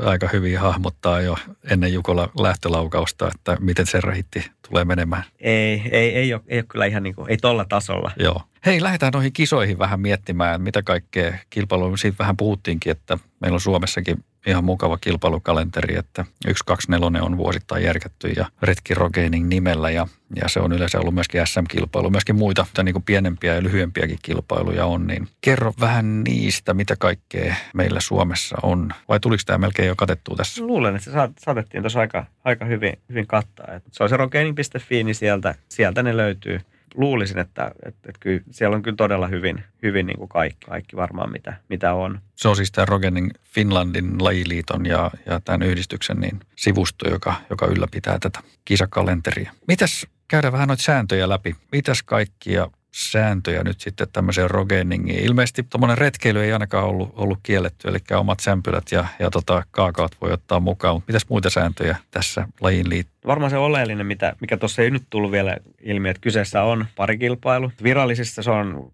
aika hyvin hahmottaa jo ennen Jukola lähtölaukausta, että miten se rahitti tulee menemään. Ei, ei, ei, ole, ei ole kyllä ihan niin kuin, ei tolla tasolla. Joo. Hei, lähdetään noihin kisoihin vähän miettimään, mitä kaikkea kilpailua. Siitä vähän puhuttiinkin, että meillä on Suomessakin ihan mukava kilpailukalenteri, että 124 on vuosittain järkätty ja Retki Rogaining nimellä ja, ja se on yleensä ollut myöskin SM-kilpailu. Myöskin muita niin kuin pienempiä ja lyhyempiäkin kilpailuja on, niin kerro vähän niistä, mitä kaikkea meillä Suomessa on. Vai tuliko tämä melkein jo katettua tässä? Luulen, että se saatettiin tuossa aika, aika hyvin, hyvin kattaa. Et se on se rogaining.fi, niin sieltä, sieltä ne löytyy luulisin, että, että, että kyllä siellä on kyllä todella hyvin, hyvin niin kuin kaikki, kaikki varmaan mitä, mitä on. Se on siis tämä Rogening Finlandin lajiliiton ja, ja tämän yhdistyksen niin sivusto, joka, joka ylläpitää tätä kisakalenteria. Mitäs käydään vähän noita sääntöjä läpi? Mitäs kaikkia sääntöjä nyt sitten tämmöiseen rogeningiin. Ilmeisesti tuommoinen retkeily ei ainakaan ollut, ollut kielletty, eli omat sämpylät ja, ja tota, kaakaot voi ottaa mukaan. Mutta mitäs muita sääntöjä tässä lajiin liittyy? Varmaan se oleellinen, mitä, mikä tuossa ei nyt tullut vielä ilmi, että kyseessä on parikilpailu. Virallisissa se on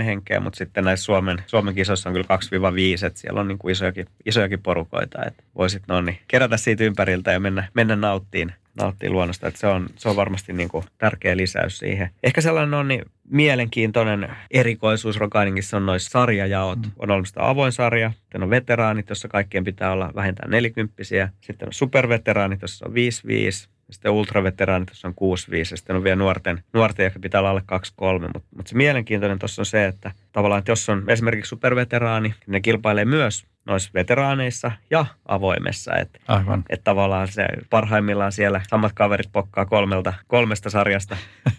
2-3 henkeä, mutta sitten näissä Suomen, Suomen kisoissa on kyllä 2-5, että siellä on niin kuin isojakin, isojakin porukoita, että voisit no niin, kerätä siitä ympäriltä ja mennä, mennä nauttiin nauttii luonnosta. Että se, on, se on varmasti niin kuin tärkeä lisäys siihen. Ehkä sellainen on niin mielenkiintoinen erikoisuus Rokainingissa on noissa sarjajaot. Mm. On olemassa avoin sarja, sitten on veteraanit, jossa kaikkien pitää olla vähintään nelikymppisiä. Sitten on superveteraanit, jossa on 5-5. Sitten ultraveteraanit, jossa on 6-5. Ja sitten on vielä nuorten, nuorten jotka pitää olla alle 2-3. Mutta mut se mielenkiintoinen tuossa on se, että tavallaan, että jos on esimerkiksi superveteraani, niin ne kilpailee myös noissa veteraaneissa ja avoimessa. Että Aivan. et tavallaan se parhaimmillaan siellä samat kaverit pokkaa kolmelta, kolmesta sarjasta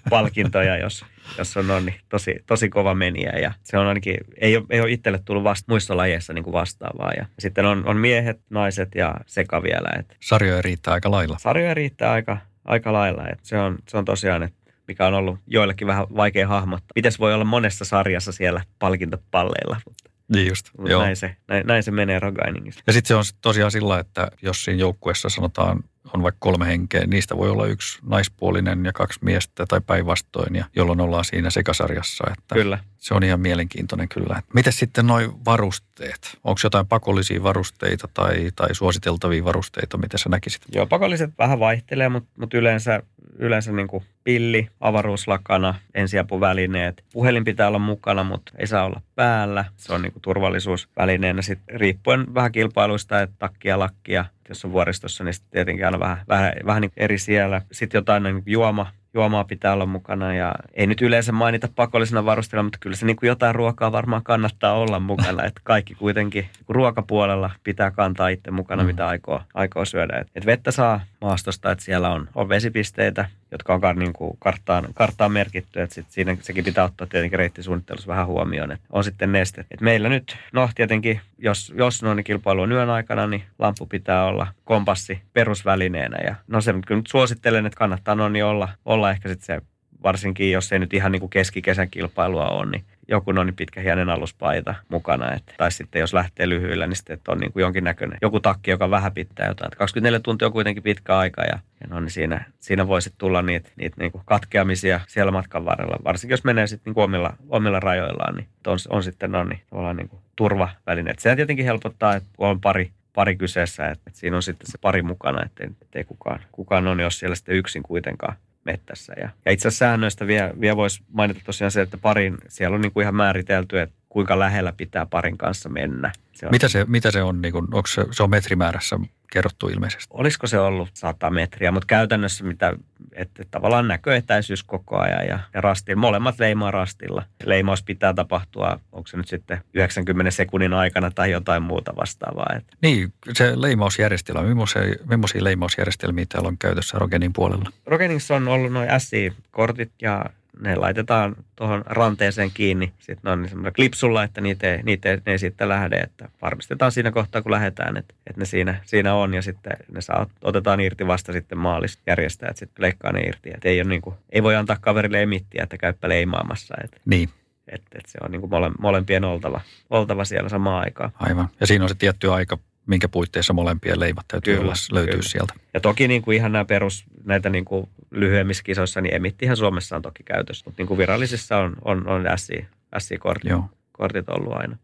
palkintoja, jos, jos on, on niin tosi, tosi kova meniä. Ja se on ainakin, ei ole, ei ole itselle tullut vasta, muissa lajeissa niin kuin vastaavaa. Ja sitten on, on miehet, naiset ja seka vielä. Et Sarjoja riittää aika lailla. Sarjoja riittää aika, aika lailla. Et se, on, se on tosiaan, että mikä on ollut joillekin vähän vaikea hahmottaa. Miten voi olla monessa sarjassa siellä palkintopalleilla? Mutta niin just, joo. Näin, se, näin, näin se menee Rogainingissa. Ja sitten se on tosiaan sillä, että jos siinä joukkueessa sanotaan on vaikka kolme henkeä, niistä voi olla yksi naispuolinen ja kaksi miestä tai päinvastoin, ja jolloin ollaan siinä sekasarjassa. Että kyllä. Se on ihan mielenkiintoinen kyllä. Miten sitten noin varusteet? Onko jotain pakollisia varusteita tai, tai suositeltavia varusteita, mitä sä näkisit? Joo, pakolliset vähän vaihtelee, mutta, mutta yleensä, yleensä niin kuin pilli, avaruuslakana, ensiapuvälineet. Puhelin pitää olla mukana, mutta ei saa olla päällä. Se on niin kuin turvallisuusvälineenä. Sitten riippuen vähän kilpailuista, että takkia, lakkia, jos on vuoristossa, niin sitten tietenkin aina vähän, vähän, vähän niin eri siellä. Sitten jotain niin juoma, juomaa pitää olla mukana ja ei nyt yleensä mainita pakollisena varusteella, mutta kyllä se niin kuin jotain ruokaa varmaan kannattaa olla mukana. Että kaikki kuitenkin ruokapuolella pitää kantaa itse mukana, mm. mitä aikoo, aikoo syödä. Et, et vettä saa maastosta, että siellä on, on vesipisteitä, jotka on niin kuin karttaan, karttaan merkitty. Että sit siinä, sekin pitää ottaa tietenkin reittisuunnittelussa vähän huomioon. Että on sitten neste. Et meillä nyt, no tietenkin, jos, jos no, niin kilpailu on yön aikana, niin lampu pitää olla kompassi perusvälineenä. Ja no se kyllä nyt suosittelen, että kannattaa no niin olla, olla ehkä sitten se varsinkin jos ei nyt ihan niin kuin keskikesän kilpailua on, niin joku noin pitkä hienen aluspaita mukana. Et, tai sitten jos lähtee lyhyillä, niin sitten on niin kuin jonkinnäköinen joku takki, joka vähän pitää jotain. Et 24 tuntia on kuitenkin pitkä aika ja, ja no, niin siinä, siinä voisi tulla niitä, niitä niin kuin katkeamisia siellä matkan varrella. Varsinkin jos menee sitten niin kuin omilla, omilla rajoillaan, niin on, on sitten no, niin, tavallaan niin kuin turvavälineet. Se tietenkin helpottaa, että kun on pari, pari kyseessä, että, että siinä on sitten se pari mukana, ettei, ettei kukaan, kukaan on, jos siellä sitten yksin kuitenkaan mettässä. Ja, ja itse asiassa säännöistä vielä, vielä voisi mainita tosiaan se, että parin, siellä on niin kuin ihan määritelty, että kuinka lähellä pitää parin kanssa mennä. Se on, mitä, se, mitä se on, niin kuin, onko se, se on metrimäärässä kerrottu ilmeisesti? Olisiko se ollut 100 metriä, mutta käytännössä mitä, että tavallaan näköetäisyys koko ajan ja, ja rastin, molemmat leimaa rastilla. Leimaus pitää tapahtua, onko se nyt sitten 90 sekunnin aikana tai jotain muuta vastaavaa. Että. Niin, se leimausjärjestelmä, millaisia, millaisia leimausjärjestelmiä täällä on käytössä Rogenin puolella? Rogenissa on ollut noin SI-kortit ja ne laitetaan tuohon ranteeseen kiinni. Sitten ne on semmoinen klipsulla, että niitä ei, niitä ei, ne ei sitten lähde. Että varmistetaan siinä kohtaa, kun lähdetään, että, että ne siinä, siinä on. Ja sitten ne saa, otetaan irti vasta sitten maalista järjestäjät sitten leikkaa ne irti. Että ei, ole niin kuin, ei voi antaa kaverille emittiä, että käyppä leimaamassa. Että. Niin. Että et se on niin kuin mole, molempien oltava, oltava siellä samaan aikaan. Aivan. Ja siinä on se tietty aika, minkä puitteissa molempien leimat täytyy Kyllä, olla, löytyä kyllä. sieltä. Ja toki niin kuin ihan nämä perus, näitä niin kuin lyhyemmissä kisoissa, niin emittihän Suomessa on toki käytössä. Mutta niin kuin virallisissa on, on, on SI, SI-kortit Joo. kortit ollut aina.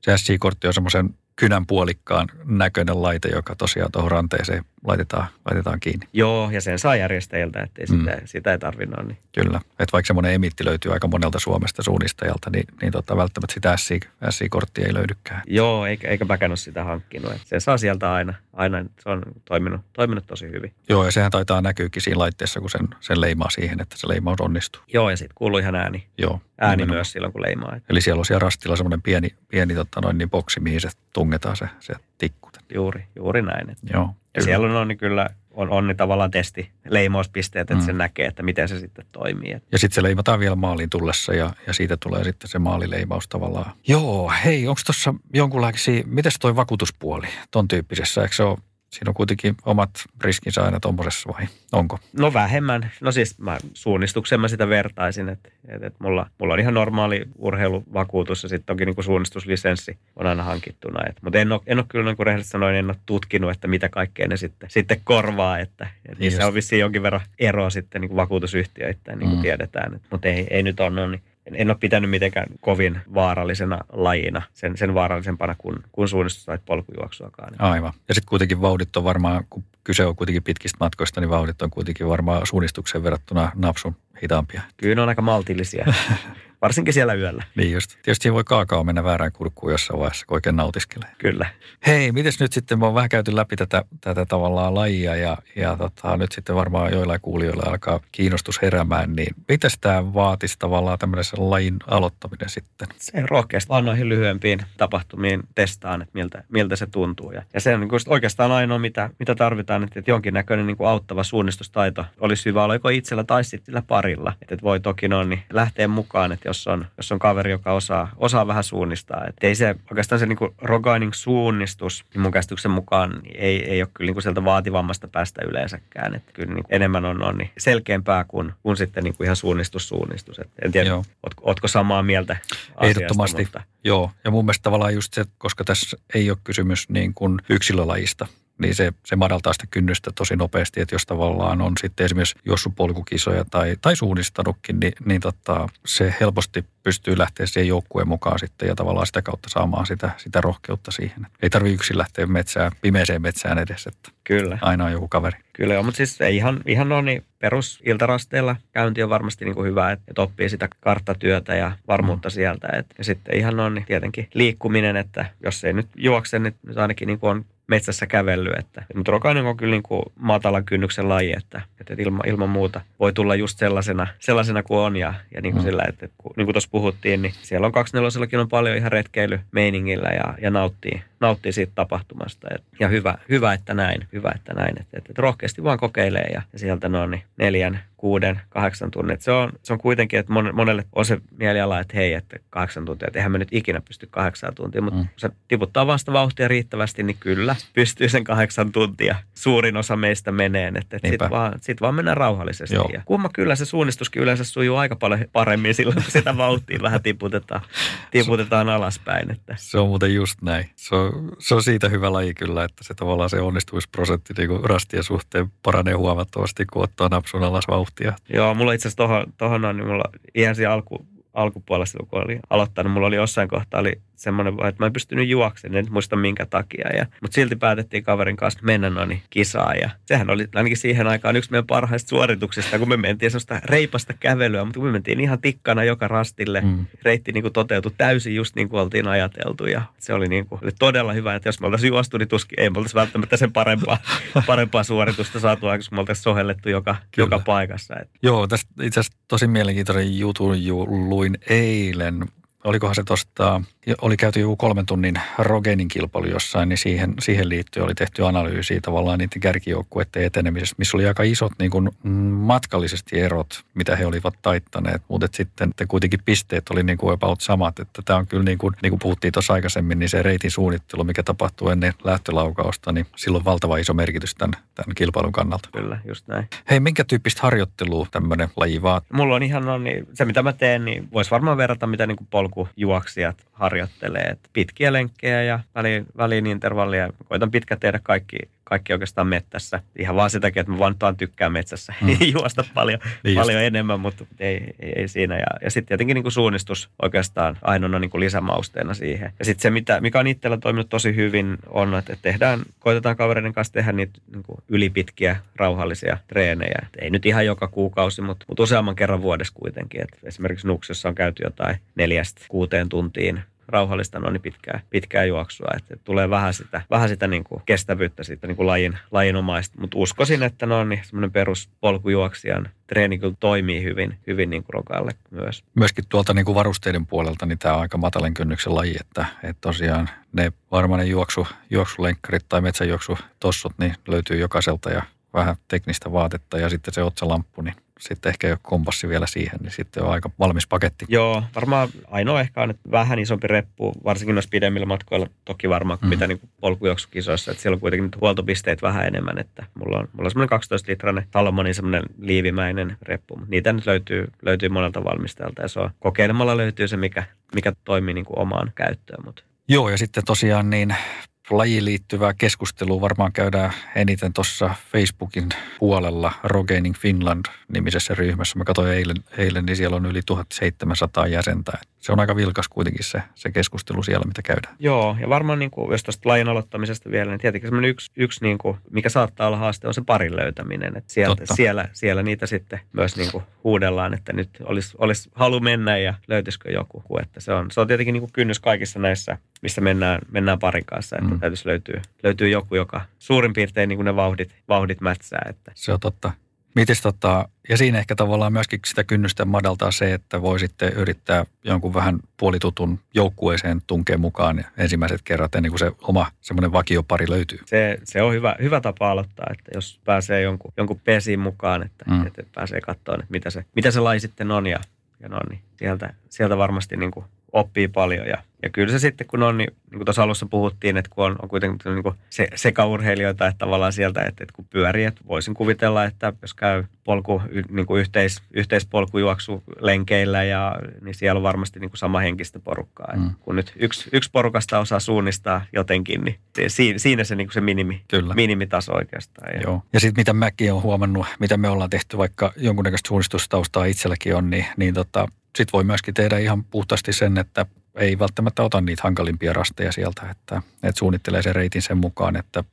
Se SC-kortti on semmoisen kynän puolikkaan näköinen laite, joka tosiaan tuohon ranteeseen laitetaan, laitetaan kiinni. Joo, ja sen saa järjestäjiltä, että Mm. sitä, sitä ei tarvinnut. Niin. Kyllä. Että vaikka semmoinen emitti löytyy aika monelta Suomesta suunnistajalta, niin, niin tota, välttämättä sitä SC, SC-korttia ei löydykään. Joo, eikä, eikä mäkään ole sitä hankkinut. Et sen saa sieltä aina, aina se on toiminut, toiminut tosi hyvin. Joo, ja sehän taitaa näkyykin siinä laitteessa, kun sen, sen leimaa siihen, että se leimaus onnistuu. Joo, ja sitten kuuluu ihan ääni, Joo. ääni nimenomaan. myös silloin, kun leimaa. Eli siellä on siellä rastilla semmoinen pieni, pieni tota noin, niin boksi, mihin se tungetaan se, se tikku. juuri, juuri näin. Et. Joo. Ja siellä on, on niin kyllä on, on niin tavallaan testi, leimauspisteet, että Mm. se näkee, että miten se sitten toimii. Ja sitten se leimataan vielä maaliin tullessa ja, ja siitä tulee sitten se maalileimaus tavallaan. Joo, hei, onko tuossa jonkunlaisia, mites toi vakuutuspuoli ton tyyppisessä? Eikö se ole, siinä on kuitenkin omat riskinsä aina tuommoisessa vai onko? No vähemmän. No siis mä suunnistuksen mä sitä vertaisin, että et, et mulla, mulla on ihan normaali urheiluvakuutus ja sitten toki niin suunnistuslisenssi on aina hankittuna. Et, mutta en ole, en ole kyllä niin kuin rehellisesti sanoin, en ole tutkinut, että mitä kaikkea ne sitten, sitten korvaa. Että, et niissä Just. on vissiin jonkin verran eroa sitten niin kuin vakuutusyhtiöittäin, niin kuin Mm. tiedetään. Et, mutta ei, ei nyt ole, no niin, en, ole pitänyt mitenkään kovin vaarallisena lajina, sen, sen vaarallisempana kuin, kuin suunnistus tai polkujuoksuakaan. Aivan. Ja sitten kuitenkin vauhdit on varmaan, kun kyse on kuitenkin pitkistä matkoista, niin vauhdit on kuitenkin varmaan suunnistukseen verrattuna napsun hitaampia. Kyllä ne on aika maltillisia, varsinkin siellä yöllä. Niin just. Tietysti voi kaakao mennä väärään kurkkuun jossain vaiheessa, kun oikein nautiskelee. Kyllä. Hei, mites nyt sitten, me on vähän käyty läpi tätä, tätä tavallaan lajia ja, ja tota, nyt sitten varmaan joillain kuulijoilla alkaa kiinnostus heräämään, niin mitäs tämä vaatisi tavallaan tämmöisen lajin aloittaminen sitten? se rohkeasti vaan noihin lyhyempiin tapahtumiin testaan, että miltä, miltä se tuntuu. Ja, ja se on niin kuin oikeastaan ainoa, mitä, mitä tarvitaan, että, että jonkinnäköinen niin kuin auttava suunnistustaito olisi hyvä, oliko itsellä tai sitten sillä parilla. Että, että voi toki noin niin lähteä mukaan, että jos on, jos on kaveri, joka osaa, osaa vähän suunnistaa. Että ei se oikeastaan se niin kuin rogaining suunnistus, niin mun käsityksen mukaan ei, ei ole kyllä niin kuin sieltä vaativammasta päästä yleensäkään. Että kyllä niin kuin enemmän on, on niin selkeämpää kuin, kuin sitten niin kuin ihan suunnistus suunnistus. Et en tiedä, Joo. ootko, ootko samaa mieltä asiasta, Ehdottomasti. Mutta Joo, ja mun mielestä tavallaan just se, koska tässä ei ole kysymys niin kuin yksilölajista, niin se, se madaltaa sitä kynnystä tosi nopeasti, että jos tavallaan on sitten esimerkiksi juossut polkukisoja tai, tai suunnistanutkin, niin, niin tota, se helposti pystyy lähteä siihen joukkueen mukaan sitten ja tavallaan sitä kautta saamaan sitä, sitä rohkeutta siihen. Ei tarvitse yksin lähteä metsään, pimeeseen metsään edes, että kyllä. aina on joku kaveri. Kyllä joo, mutta siis ei ihan, ihan no niin perusiltarasteella käynti on varmasti niin kuin hyvä, että, että oppii sitä karttatyötä ja varmuutta mm. sieltä. Et, ja sitten ihan no niin tietenkin liikkuminen, että jos ei nyt juokse, niin nyt ainakin niin kuin on metsässä kävellyt. Että, mutta rokainen on kyllä niin kuin matalan kynnyksen laji, että, että ilman, ilman muuta voi tulla just sellaisena, sellaisena kuin on. Ja, ja niin kuin Mm. sillä, että kun, niin kuin tuossa puhuttiin, niin siellä on 24 on paljon ihan retkeilymeiningillä ja, ja nauttii, nauttii siitä tapahtumasta. Et, ja hyvä, hyvä, että näin, hyvä, että näin. Että, että, että rohkeasti vaan kokeilee ja, ja sieltä noin niin neljän, kuuden, kahdeksan tunnin. Et se, on, se on kuitenkin, että mon- monelle on se mieliala, että hei, että kahdeksan tuntia, että eihän me nyt ikinä pysty kahdeksan tuntia, mutta Mm. kun se tiputtaa vaan sitä vauhtia riittävästi, niin kyllä pystyy sen kahdeksan tuntia. Suurin osa meistä menee, että, Niinpä. sitten vaan, sit vaan mennään rauhallisesti. Joo. Ja kumma kyllä se suunnistuskin yleensä sujuu aika paljon paremmin silloin, kun sitä vauhtia vähän tiputetaan, tiputetaan alaspäin. Että. Se on muuten just näin. Se on, se on siitä hyvä laji kyllä, että se tavallaan se onnistumisprosentti niin rastien suhteen paranee huomattavasti, kun ottaa napsun alas vauhtia. Joo, mulla itse asiassa tohon, tohon on, niin mulla ihan siinä alku, alkupuolella silloin, kun oli aloittanut, mulla oli jossain kohtaa oli semmoinen, että mä en pystynyt juoksemaan, en muista minkä takia. Ja, mutta silti päätettiin kaverin kanssa mennä noin kisaan. Ja sehän oli ainakin siihen aikaan yksi meidän parhaista suorituksista, kun me mentiin sellaista reipasta kävelyä, mutta kun me mentiin ihan tikkana joka rastille. Mm. Reitti niin kuin toteutui täysin just niin kuin oltiin ajateltu ja se oli, niin kuin, oli todella hyvä, että jos me oltaisiin juostu, niin tuskin ei me oltaisi välttämättä sen parempaa, parempaa suoritusta saatu aikaan, kun me oltaisiin sohellettu joka, Kyllä. joka paikassa. Et Joo, tästä itse asiassa tosi mielenkiintoinen jutun ju, luin eilen olikohan se tuosta, oli käyty joku kolmen tunnin Rogenin kilpailu jossain, niin siihen, siihen liittyen oli tehty analyysi tavallaan niiden kärkijoukkueiden etenemisestä, missä oli aika isot niin kuin matkallisesti erot, mitä he olivat taittaneet, mutta sitten te kuitenkin pisteet oli niin kuin about samat, että tämä on kyllä niin kuin, niin kuin puhuttiin tuossa aikaisemmin, niin se reitin suunnittelu, mikä tapahtuu ennen lähtölaukausta, niin silloin valtava iso merkitys tämän, tämän kilpailun kannalta. Kyllä, just näin. Hei, minkä tyyppistä harjoittelua tämmöinen laji vaatii? Mulla on ihan no, niin, se mitä mä teen, niin voisi varmaan verrata mitä niin kuin polkujuoksijat harjoittelee. Et pitkiä lenkkejä ja väliin, väliin intervallia. Koitan pitkä tehdä kaikki kaikki oikeastaan mettässä. Ihan vaan sitä takia, että mä vaan, vaan tykkään metsässä mm. juosta paljon, niin paljon enemmän, mutta ei, ei, ei siinä. Ja, ja sitten tietenkin niin kuin suunnistus oikeastaan ainoana niin kuin lisämausteena siihen. Ja sitten se, mitä, mikä on itsellä toiminut tosi hyvin, on, että tehdään, koitetaan kavereiden kanssa tehdä niitä niin kuin ylipitkiä, rauhallisia treenejä. Et ei nyt ihan joka kuukausi, mutta, mutta useamman kerran vuodessa kuitenkin. Et esimerkiksi Nuksessa on käyty jotain neljästä kuuteen tuntiin rauhallista no niin pitkää, pitkää juoksua. Että tulee vähän sitä, vähän sitä niin kuin kestävyyttä siitä niin kuin lajin, lajinomaista. Mutta uskoisin, että no niin semmoinen peruspolkujuoksijan treeni kyllä toimii hyvin, hyvin niin kuin rokalle myös. Myöskin tuolta niin kuin varusteiden puolelta niin tämä on aika matalan kynnyksen laji, että, että tosiaan ne varmaan ne juoksu, juoksulenkkarit tai metsäjuoksutossut niin löytyy jokaiselta ja vähän teknistä vaatetta ja sitten se otsalamppu, niin sitten ehkä jo kompassi vielä siihen, niin sitten on aika valmis paketti. Joo, varmaan ainoa ehkä on, että vähän isompi reppu, varsinkin noissa pidemmillä matkoilla, toki varmaan kuin mm. mitä niin polkujuoksukisoissa, että siellä on kuitenkin nyt huoltopisteet vähän enemmän, että mulla on, mulla on semmoinen 12 litrainen Salomonin semmoinen liivimäinen reppu, mutta niitä nyt löytyy, löytyy monelta valmistajalta ja se on, kokeilemalla löytyy se, mikä, mikä toimii niin kuin omaan käyttöön. Mutta. Joo, ja sitten tosiaan niin lajiin liittyvää keskustelua varmaan käydään eniten tuossa Facebookin puolella Roganing Finland-nimisessä ryhmässä. Mä katsoin eilen, eilen, niin siellä on yli 1700 jäsentä. Se on aika vilkas kuitenkin se, se keskustelu siellä, mitä käydään. Joo, ja varmaan niin kuin, jos tuosta lajin aloittamisesta vielä, niin tietenkin yksi, yksi niin kuin, mikä saattaa olla haaste, on se parin löytäminen. Että sieltä, siellä, siellä niitä sitten myös niin kuin huudellaan, että nyt olisi, olisi halu mennä ja löytyisikö joku. Että se, on, se on tietenkin niin kuin kynnys kaikissa näissä, missä mennään, mennään parin kanssa. Että mm. täytyisi löytyä, löytyy joku, joka suurin piirtein niin kuin ne vauhdit, vauhdit mätsää. Että. Se on totta. Mites tota, ja siinä ehkä tavallaan myöskin sitä kynnystä madaltaa se, että voi sitten yrittää jonkun vähän puolitutun joukkueeseen tunkea mukaan ensimmäiset kerrat ennen kuin se oma semmoinen vakiopari löytyy. Se, se on hyvä, hyvä tapa aloittaa, että jos pääsee jonkun, jonkun pesiin mukaan, että, mm. että pääsee katsomaan, että mitä se, mitä se laji sitten on ja, ja no niin, sieltä, sieltä varmasti niin kuin oppii paljon ja ja kyllä se sitten, kun on, niin, niin kuin tuossa alussa puhuttiin, että kun on, on kuitenkin niin kuin se, sekaurheilijoita, että tavallaan sieltä, että, että kun pyörii, että voisin kuvitella, että jos käy polku, niin kuin yhteis, yhteispolkujuoksu lenkeillä, ja, niin siellä on varmasti niin kuin sama henkistä porukkaa. Mm. Kun nyt yksi, yksi porukasta osaa suunnistaa jotenkin, niin siinä, siinä se, niin kuin se minimi, kyllä. minimitaso oikeastaan. Ja, Joo. ja sitten mitä mäkin olen huomannut, mitä me ollaan tehty, vaikka jonkunnäköistä suunnistustaustaa itselläkin on, niin, niin tota, sitten voi myöskin tehdä ihan puhtaasti sen, että ei välttämättä ota niitä hankalimpia rasteja sieltä, että, että suunnittelee sen reitin sen mukaan, että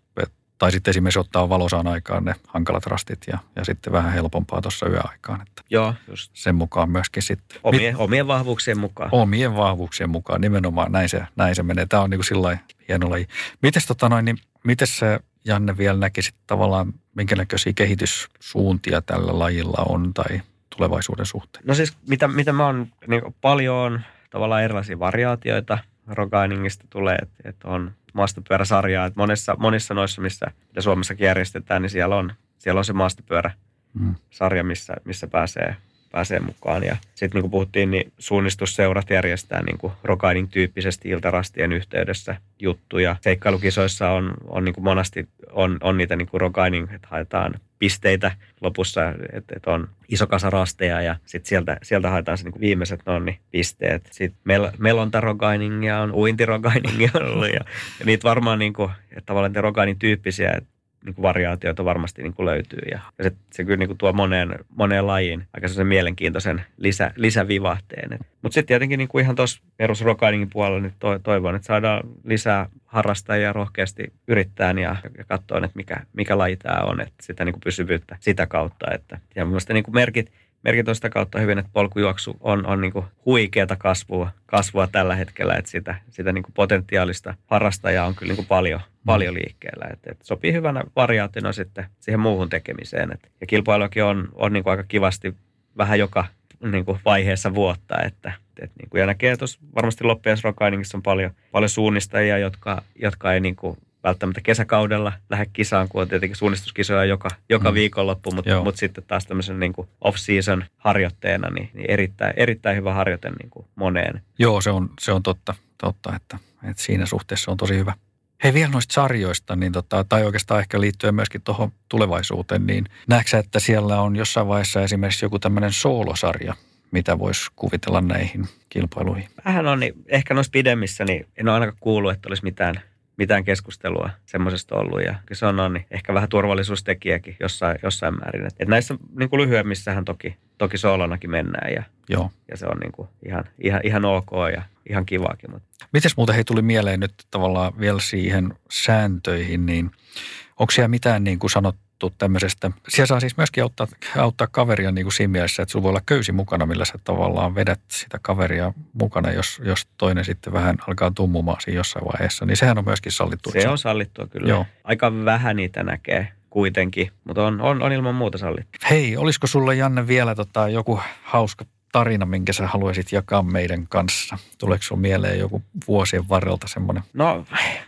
tai sitten esimerkiksi ottaa valosaan aikaan ne hankalat rastit ja, ja sitten vähän helpompaa tuossa yöaikaan. Että Joo, just. Sen mukaan myöskin sitten. Omien, Mit, omien vahvuuksien mukaan. Omien vahvuuksien mukaan, nimenomaan näin se, näin se menee. Tämä on niin kuin sillä hieno laji. Mites, tota noin, niin, miten se Janne vielä näkisit tavallaan, minkä näköisiä kehityssuuntia tällä lajilla on tai tulevaisuuden suhteen? No siis mitä, mitä mä oon niin paljon tavallaan erilaisia variaatioita rogainingista tulee, että, että on maastopyöräsarjaa. Että monessa, monissa noissa, missä mitä Suomessakin järjestetään, niin siellä on, siellä on se maastopyöräsarja, missä, missä pääsee, pääsee mukaan. Ja sitten niin kuin puhuttiin, niin suunnistusseurat järjestää niin kuin rokaining-tyyppisesti iltarastien yhteydessä juttuja. Seikkailukisoissa on, on niin kuin monasti on, on niitä niin kuin rokaining, että haetaan pisteitä lopussa, että, että on iso kasa rasteja ja sitten sieltä, sieltä haetaan se niin viimeiset nonni pisteet. Sitten mel, melontarogainingia on, uintirogainingia on ollut ja, ja niitä varmaan niin kuin, että tavallaan tyyppisiä, että niin kuin variaatioita varmasti niin kuin löytyy. Ja, se, se kyllä niin kuin tuo moneen, moneen lajiin aika sen mielenkiintoisen lisä, lisävivahteen. Mutta sitten tietenkin niin kuin ihan tuossa perusrokainingin puolella nyt to, toivon, että saadaan lisää harrastajia rohkeasti yrittää ja, ja katsoa, että mikä, mikä laji tämä on, että sitä niin kuin pysyvyyttä sitä kautta. Että, ja mielestäni niin merkit, merkit on sitä kautta hyvin, että polkujuoksu on, on niin huikeata kasvua, kasvua tällä hetkellä, että sitä, sitä niin potentiaalista harrastajaa on kyllä niin paljon, mm. paljon liikkeellä. Että, että sopii hyvänä variaationa sitten siihen muuhun tekemiseen. Että, ja kilpailuakin on, on niin aika kivasti vähän joka niin vaiheessa vuotta, että et niin kuin, ja näkee tuossa varmasti loppujen on paljon, paljon suunnistajia, jotka, jotka ei niin kuin välttämättä kesäkaudella lähde kisaan, kun on tietenkin suunnistuskisoja joka, joka mm. viikonloppu, mutta, mutta sitten taas tämmöisen niin kuin off-season harjoitteena, niin, niin erittäin, erittäin hyvä harjoite niin kuin moneen. Joo, se on, se on totta, totta että, että siinä suhteessa on tosi hyvä. Hei vielä noista sarjoista, niin tota, tai oikeastaan ehkä liittyen myöskin tuohon tulevaisuuteen, niin näetkö että siellä on jossain vaiheessa esimerkiksi joku tämmöinen soolosarja, mitä voisi kuvitella näihin kilpailuihin? Vähän on, niin ehkä noissa pidemmissä, niin en ole ainakaan kuullut, että olisi mitään mitään keskustelua semmoisesta ollut. Ja se on, niin ehkä vähän turvallisuustekijäkin jossain, jossain määrin. Et, et näissä niin kuin lyhyemmissähän toki, toki soolonakin mennään ja, Joo. ja se on niin kuin ihan, ihan, ihan ok ja ihan kivaakin. Mutta. Mites muuten hei tuli mieleen nyt tavallaan vielä siihen sääntöihin, niin onko siellä mitään niin kuin sanot, juttu tämmöisestä. Siellä saa siis myöskin auttaa, auttaa kaveria niin kuin siinä mielessä, että sulla voi olla köysi mukana, millä sä tavallaan vedät sitä kaveria mukana, jos, jos toinen sitten vähän alkaa tummumaan siinä jossain vaiheessa. Niin sehän on myöskin sallittu. Se on sallittua kyllä. Joo. Aika vähän niitä näkee kuitenkin, mutta on, on, on ilman muuta sallittu. Hei, olisiko sulla Janne vielä tota, joku hauska tarina, minkä sä haluaisit jakaa meidän kanssa? Tuleeko sinulla mieleen joku vuosien varrelta semmoinen? No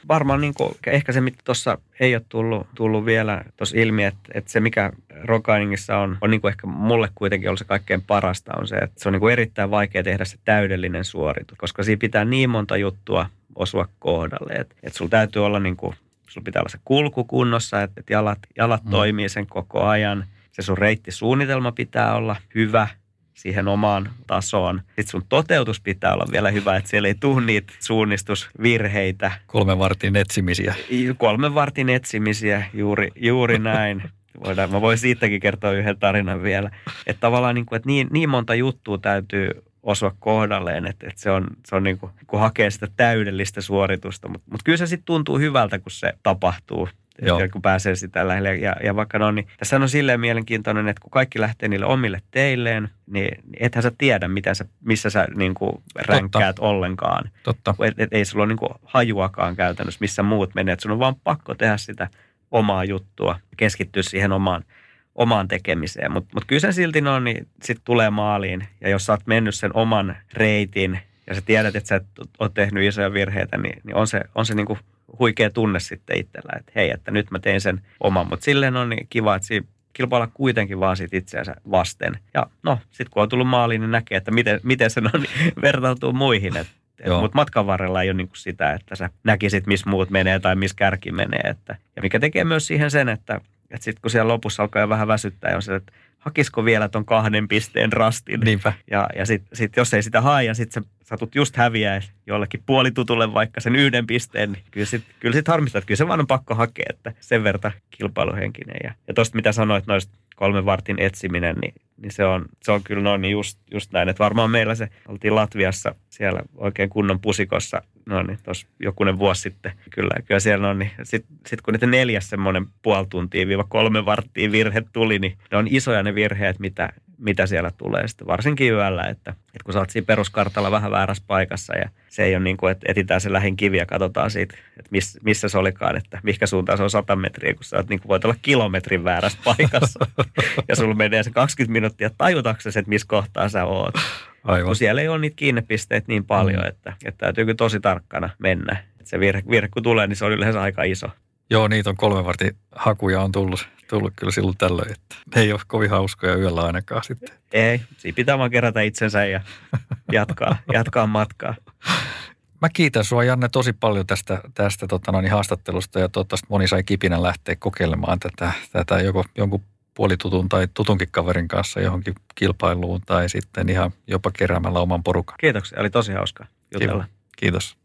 varmaan niin kuin, ehkä se, mitä tuossa ei ole tullut, tullut vielä tuossa ilmi, että, että se mikä rokainingissa on, on niin kuin ehkä mulle kuitenkin ollut se kaikkein parasta on se, että se on niin kuin erittäin vaikea tehdä se täydellinen suoritus, koska siinä pitää niin monta juttua osua kohdalle, että, että sulla täytyy olla niin kuin, sulla pitää olla se kulku kunnossa, että, että jalat, jalat mm. toimii sen koko ajan. Se sun reittisuunnitelma pitää olla hyvä – siihen omaan tasoon. Sitten sun toteutus pitää olla vielä hyvä, että siellä ei tule niitä suunnistusvirheitä. Kolmen vartin etsimisiä. Kolmen vartin etsimisiä, juuri, juuri näin. Voidaan, mä voin siitäkin kertoa yhden tarinan vielä. Että tavallaan niin, kuin, että niin, niin monta juttua täytyy osua kohdalleen, että, että se on, se on niin kuin, kun hakee sitä täydellistä suoritusta. Mutta mut kyllä se sitten tuntuu hyvältä, kun se tapahtuu. Joo. kun pääsee sitä lähelle. Ja, ja vaikka no, niin tässä on silleen mielenkiintoinen, että kun kaikki lähtee niille omille teilleen, niin ethän sä tiedä, mitä sä, missä sä niin kuin ränkkäät Totta. ollenkaan. Totta. Et, et, ei sulla ole niin kuin hajuakaan käytännössä, missä muut menee. Et sun on vaan pakko tehdä sitä omaa juttua, keskittyä siihen omaan, omaan tekemiseen. Mutta mut kyllä sen silti no, niin sitten tulee maaliin. Ja jos sä oot mennyt sen oman reitin ja sä tiedät, että sä et ole tehnyt isoja virheitä, niin, niin on se, on se niin kuin huikea tunne sitten itsellä, että hei, että nyt mä tein sen oman. Mutta silleen on niin kiva, että siinä kilpailla kuitenkin vaan sit itseänsä vasten. Ja no, sitten kun on tullut maaliin, niin näkee, että miten, miten se on, vertautuu muihin. Mutta matkan varrella ei ole niin sitä, että sä näkisit, missä muut menee tai missä kärki menee. Että, ja mikä tekee myös siihen sen, että, että sitten kun siellä lopussa alkaa jo vähän väsyttää, on se, että hakisiko vielä ton kahden pisteen rastin. Niinpä. Ja, ja sitten sit, jos ei sitä hae ja sitten sä satut just häviää jollekin puolitutulle vaikka sen yhden pisteen, niin kyllä sitten kyllä sit harmistaa, että kyllä se vaan on pakko hakea, että sen verta kilpailuhenkinen. Ja, ja tosta mitä sanoit noista kolmen vartin etsiminen, niin, niin se, on, se on kyllä noin niin just, just näin. Että varmaan meillä se, oltiin Latviassa siellä oikein kunnon pusikossa, no niin, tuossa jokunen vuosi sitten. Kyllä, kyllä siellä on, niin sitten sit kun niitä neljäs semmoinen puoli tuntia viiva kolme varttia virhe tuli, niin ne on isoja ne virheet, mitä, mitä siellä tulee sitten, varsinkin yöllä, että, että kun sä oot siinä peruskartalla vähän väärässä paikassa ja se ei ole niin kuin, että etitään se lähin kivi ja katsotaan siitä, että miss, missä se olikaan, että mihinkä suuntaan se on 100 metriä, kun sä oot, niin kuin voit olla kilometrin väärässä paikassa ja sulla menee se 20 minuuttia tajutaksesi, että missä kohtaa sä oot. Aivan. Kun siellä ei ole niitä kiinnepisteitä niin paljon, mm. että, että täytyy kyllä tosi tarkkana mennä. Että se virhe, virhe kun tulee, niin se on yleensä aika iso. Joo, niitä on kolme vartin hakuja on tullut, tullut kyllä silloin tällöin, että ne ei ole kovin hauskoja yöllä ainakaan sitten. Ei, siinä pitää vaan kerätä itsensä ja jatkaa, jatkaa matkaa. Mä kiitän sua Janne tosi paljon tästä, tästä tota noin, haastattelusta ja toivottavasti moni sai kipinä lähteä kokeilemaan tätä, tätä joko, jonkun puolitutun tai tutunkin kaverin kanssa johonkin kilpailuun tai sitten ihan jopa keräämällä oman porukan. Kiitoksia, oli tosi hauska jutella. Kiitos.